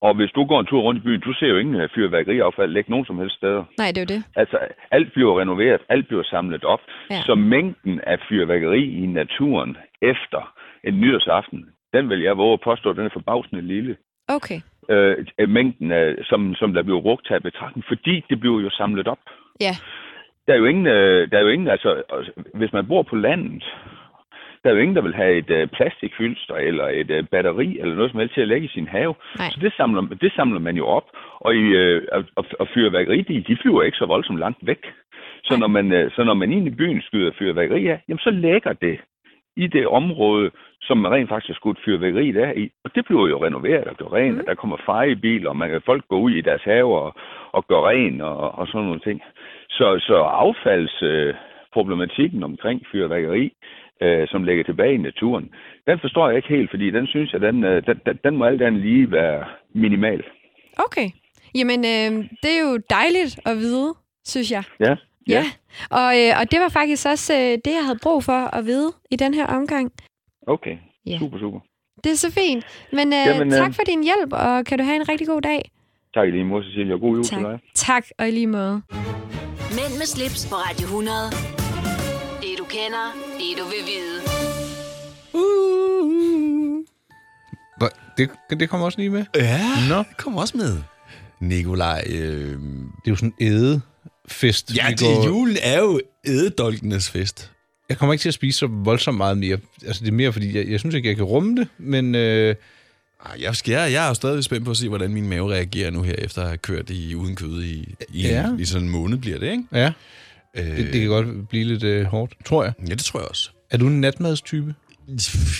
Og hvis du går en tur rundt i byen, du ser jo ingen øh, fyrværkeriaffald ligge nogen som helst steder. Nej, det er jo det. Altså, alt bliver renoveret, alt bliver samlet op. Ja. Så mængden af fyrværkeri i naturen efter en nyårsaften, den vil jeg våge at påstå, den er forbavsende lille. Okay. Øh, mængden, af, som, som der bliver brugt til betragtning, fordi det bliver jo samlet op. Ja. Der er jo ingen, øh, der er jo ingen altså, altså, hvis man bor på landet, der er jo ingen, der vil have et øh, plastikfylster eller et øh, batteri eller noget som helst til at lægge i sin have. Nej. Så det samler, det samler man jo op. Og, i, øh, og, og fyrværkeri, de, de flyver ikke så voldsomt langt væk. Så når, man, øh, så når man ind i byen skyder fyrværkeri af, jamen så lægger det i det område, som man rent faktisk har skudt fyrværkeri der i. Og det bliver jo renoveret og gør rent, mm. og der kommer fejebiler, og man kan folk gå ud i deres haver og, og gøre ren og, og sådan nogle ting. Så, så affaldsproblematikken øh, omkring fyrværkeri, øh, som ligger tilbage i naturen, den forstår jeg ikke helt, fordi den synes jeg, den, øh, den, den, den må alt andet lige være minimal. Okay. Jamen, øh, det er jo dejligt at vide, synes jeg. Ja. Ja. Og, øh, og det var faktisk også øh, det, jeg havde brug for at vide i den her omgang. Okay. Ja. Super, super. Det er så fint. Men, øh, Jamen, øh, tak for din hjælp, og kan du have en rigtig god dag. Tak i lige måde, Cecilia, og god jul til dig. Tak, og i lige måde. Mænd med slips på Radio 100. Det du kender, det du vil vide. Hvor- Det, det kommer også lige med? Ja, Nå. det kommer også med. Nikolaj, øh... Det er jo sådan en ædefest. Ja, vi det, går- julen er jo ædedolkenes fest. Jeg kommer ikke til at spise så voldsomt meget mere. Altså, det er mere, fordi jeg, jeg synes ikke, jeg kan rumme det, men... Øh, Ej, Jeg, skal, jeg, jeg er jo stadig spændt på at se, hvordan min mave reagerer nu her, efter at have kørt i uden kød i, i, Ja. i sådan en måned, bliver det, ikke? ja, Øh, det, det kan godt blive lidt øh, hårdt, tror jeg. Ja, det tror jeg også. Er du en natmadstype?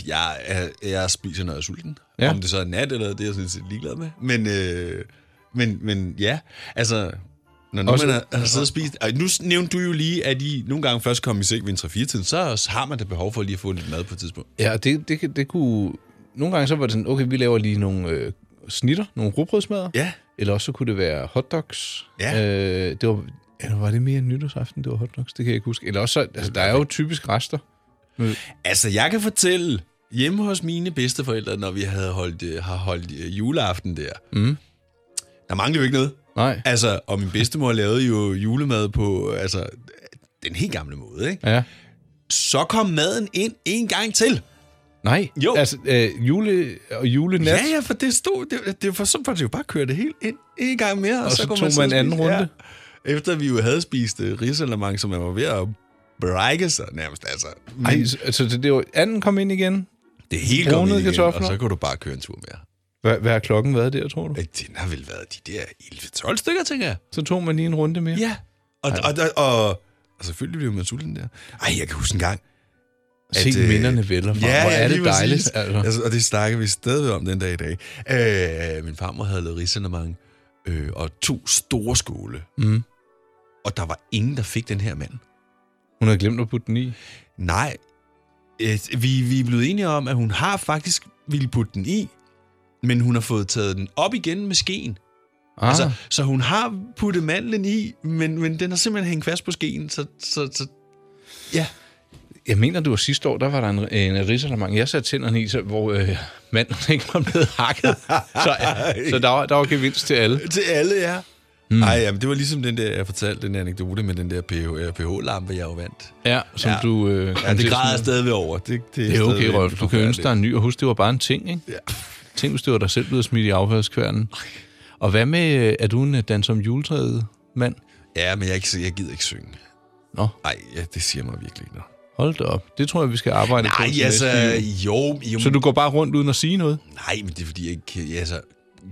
Jeg, jeg, jeg spiser, når jeg er sulten. Ja. Om det så er nat, eller det er jeg sådan set ligeglad med. Men, øh, men, men ja, altså... Når nu Også- man har, har siddet og spist... Nu nævnte du jo lige, at I nogle gange først kommer i seng ved en 3-4-tiden, så har man da behov for lige at få lidt mad på et tidspunkt. Ja, det, det, det kunne... Nogle gange så var det sådan, okay, vi laver lige nogle øh, snitter, nogle rugbrødsmadder. Ja. Eller også så kunne det være hotdogs. Ja. Øh, det var, eller var det mere nytårsaften, det var hotdogs? Det kan jeg ikke huske. Eller også, så, altså, der er jo typisk rester. Altså, jeg kan fortælle, hjemme hos mine bedsteforældre, når vi havde holdt, øh, har holdt øh, juleaften der, Mm. der manglede jo ikke noget. Nej. Altså, og min bedstemor lavede jo julemad på altså, den helt gamle måde, ikke? Ja. så kom maden ind en gang til. Nej, Jo. altså øh, jule og julenat. Ja, ja, for det stod, det, det var så var det jo bare køre det helt ind en gang mere. Og så kunne tog sidde man og anden runde. Ja. Efter vi jo havde spist uh, risalamang, som man var ved at brække sig nærmest. Altså. Ej, så- altså det, det var, anden kom ind igen. det helt brunede kommet igen, kartofler. og så kunne du bare køre en tur mere. Hvad, hvad har klokken været der, tror du? Øh, Den har vel været de der 11-12 stykker, tænker jeg. Så tog man lige en runde mere. Ja. Og, og, og, og, og selvfølgelig blev man sulten der. Ej, jeg kan huske en gang. Se øh, minderne vælter frem. Ja, Hvor er det dejligt, altså. altså. Og det snakker vi stadig om den dag i dag. Øh, min farmor havde lavet risalemang øh, og to store skåle. Mm. Og der var ingen, der fik den her mand. Hun havde glemt at putte den i. Nej. Øh, vi, vi er blevet enige om, at hun har faktisk ville putte den i, men hun har fået taget den op igen med skeen. Ah. Altså, så hun har puttet mandlen i, men, men den har simpelthen hængt fast på skeen. Så, så, så ja. Jeg mener, det var sidste år, der var der en, en risalamang. Jeg satte tænderne i, så, hvor øh, manden ikke var blevet hakket. Så, ja, så der, var, der var gevinst til alle. Til alle, ja. Mm. Ej, jamen, det var ligesom den der, jeg fortalte den anekdote med den der PH, PH-lampe, jeg jo vandt. Ja, som Ja. du... Øh, Ja, det græder jeg stadigvæk over. Det, det, Det er okay, Rolf. Du kan ønske dig en ny, og husk, det var bare en ting, ikke? Ja. Tænk, hvis det var dig selv blevet smidt i afhørskværnen. Og hvad med, øh, er du en øh, danser om juletræet mand? Ja, men jeg, ikke, jeg gider ikke synge. Nå. Nej, ja, det siger mig virkelig ikke noget. Hold da op. Det tror jeg, vi skal arbejde på Nej, altså, jo, jo. Så du går bare rundt uden at sige noget? Nej, men det er fordi, jeg ikke kan... Altså,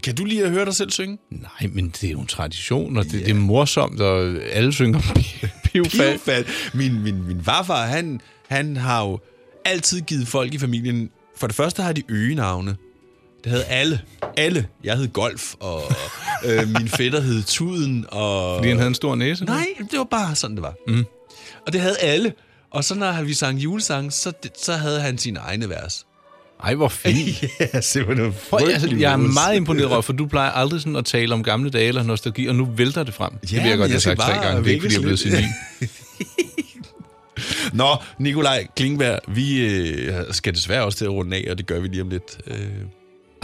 kan du lige at høre dig selv synge? Nej, men det er jo en tradition, og det, det er morsomt, og alle synger pivfald. Pivfald. Min, min, min farfar, han, han har jo altid givet folk i familien... For det første har de øgenavne. Det havde alle. Alle. Jeg hed Golf, og øh, min fætter hed Tuden, og... Fordi han havde en stor næse? Nej, det var bare sådan, det var. Mm. Og det havde alle. Og så når vi sang julesang, så, så havde han sine egne vers. Ej, hvor fint. ja, det var noget Prøv, altså, jeg er meget imponeret, Rolf, for du plejer aldrig sådan at tale om gamle dage eller nostalgi, og nu vælter det frem. det Ja, vil jeg godt jeg have sagt tre gange. Det er ikke, fordi jeg er blevet senil. Nå, Nikolaj Klingberg, vi øh, skal desværre også til at runde af, og det gør vi lige om lidt. Øh,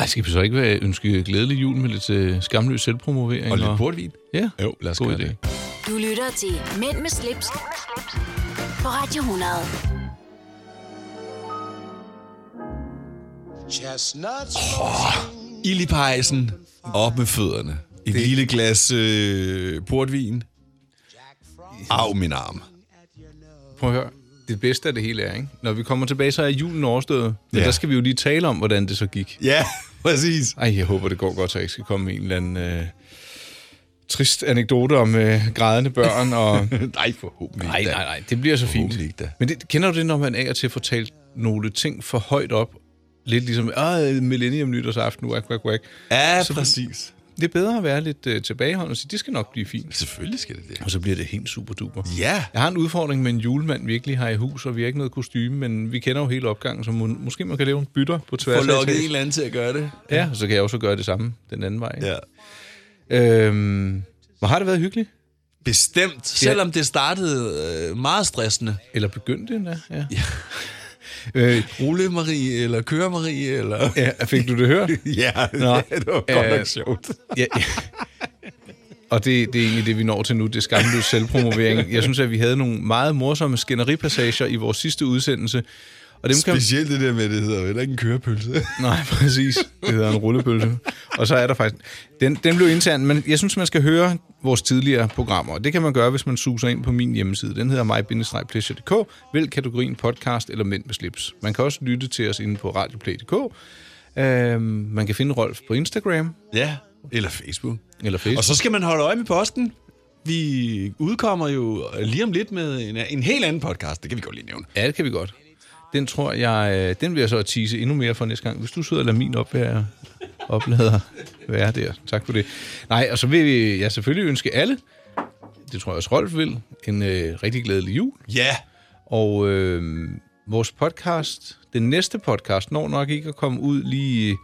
Ej, skal vi så ikke være, ønske glædelig jul med lidt øh, skamløs selvpromovering? og lidt portvin. Ja, Jo, lad os god gøre idé. det. Du lytter til Mænd med slips, på Radio 100. Ild i pejsen, op med fødderne. Et det... lille glas øh, portvin. Af min arm. Prøv at høre. Det bedste af det hele er, ikke? Når vi kommer tilbage, så er julen overstået. Men Ja. der skal vi jo lige tale om, hvordan det så gik. Ja, præcis. Ej, jeg håber, det går godt, så jeg ikke skal komme med en eller anden øh, trist anekdote om øh, grædende børn. Og... nej, forhåbentlig nej, ikke nej, nej, det bliver så fint. Ikke da. Men det, kender du det, når man af og til får talt nogle ting for højt op? Lidt ligesom, ah, millennium nytårsaften, wak, wak, wak. Ja, Så- præcis. Det er bedre at være lidt øh, tilbageholdende og sige, det skal nok blive fint. Selvfølgelig skal det det. Og så bliver det helt super duper. Ja. Jeg har en udfordring med en julemand, vi ikke lige har i hus, og vi har ikke noget kostume, men vi kender jo hele opgangen, så må, måske man kan lave en bytter på tværs Få lukket en eller anden til at gøre det. Ja, og så kan jeg også gøre det samme den anden vej. Ja. Øhm, men har det været hyggeligt? Bestemt, selvom det startede øh, meget stressende. Eller begyndte endda, ja. ja. Øh, Rulle Marie, eller Køre Marie, eller... Ja, fik du det hørt? ja, Nå. det var godt Øh, nok sjovt. Ja, ja. Og det, det er egentlig det, vi når til nu, det skamløse selvpromovering. Jeg synes, at vi havde nogle meget morsomme skænderipassager i vores sidste udsendelse. Og dem kan... Specielt det der med, det hedder jo heller ikke en kørepølse. Nej, præcis. Det hedder en rullepølse. Og så er der faktisk... Den, den blev intern, men jeg synes, man skal høre vores tidligere programmer. Det kan man gøre, hvis man suser ind på min hjemmeside. Den hedder mig-pleasure.dk. Vælg kategorien podcast eller mænd med slips. Man kan også lytte til os inde på radioplay.dk. Øhm, man kan finde Rolf på Instagram. Ja, eller Facebook. Eller Facebook. Og så skal man holde øje med posten. Vi udkommer jo lige om lidt med en, en helt anden podcast. Det kan vi godt lige nævne. Ja, det kan vi godt. Den tror jeg, øh, den vil jeg så tease endnu mere for næste gang. Hvis du sidder og lader min opvære, oplader være der. Tak for det. Nej, og så vil vi- jeg selvfølgelig ønske alle, det tror jeg også Rolf vil, en øh, rigtig glædelig jul. Ja. Og øh, vores podcast, den næste podcast, når nok ikke at komme ud lige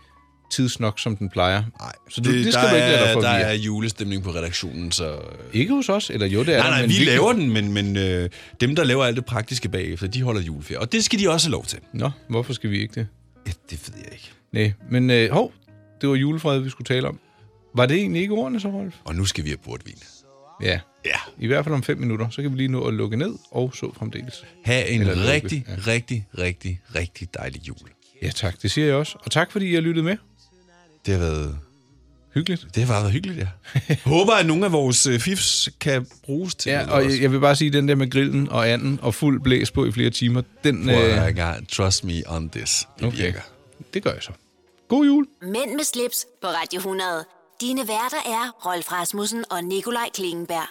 tidsnok, som den plejer. Nej, så du, det, det skal der du ikke lade dig er, Der er julestemning på redaktionen, så... Ikke hos os, eller jo, det er nej, der, nej, men vi kan- laver den, men, men øh, dem, der laver alt det praktiske bagefter, de holder juleferie. Og det skal de også have lov til. Nå, hvorfor skal vi ikke det? Ja, det ved jeg ikke. Nej, men øh, hov, det var julefred, vi skulle tale om. Var det egentlig ikke ordene så, Rolf? Og nu skal vi have portvin. Ja. Ja. I hvert fald om fem minutter, så kan vi lige nå at lukke ned og så fremdeles. Ha' en Eller lukke, rigtig, ja. rigtig, rigtig, rigtig dejlig jul. Ja tak, det siger jeg også. Og tak fordi I har lyttet med. Det har været... Hyggeligt. Det har været hyggeligt, ja. Håber, at nogle af vores øh, fifs kan bruges til Ja, noget og også. jeg, jeg vil bare sige, den der med grillen og anden og fuld blæs på i flere timer, den... Prøv øh, engang. Trust me on this. Det Okay. virker. Det gør jeg så. God jul. Mænd med slips på Radio 100. Dine værter er Rolf Rasmussen og Nikolaj Klingenberg.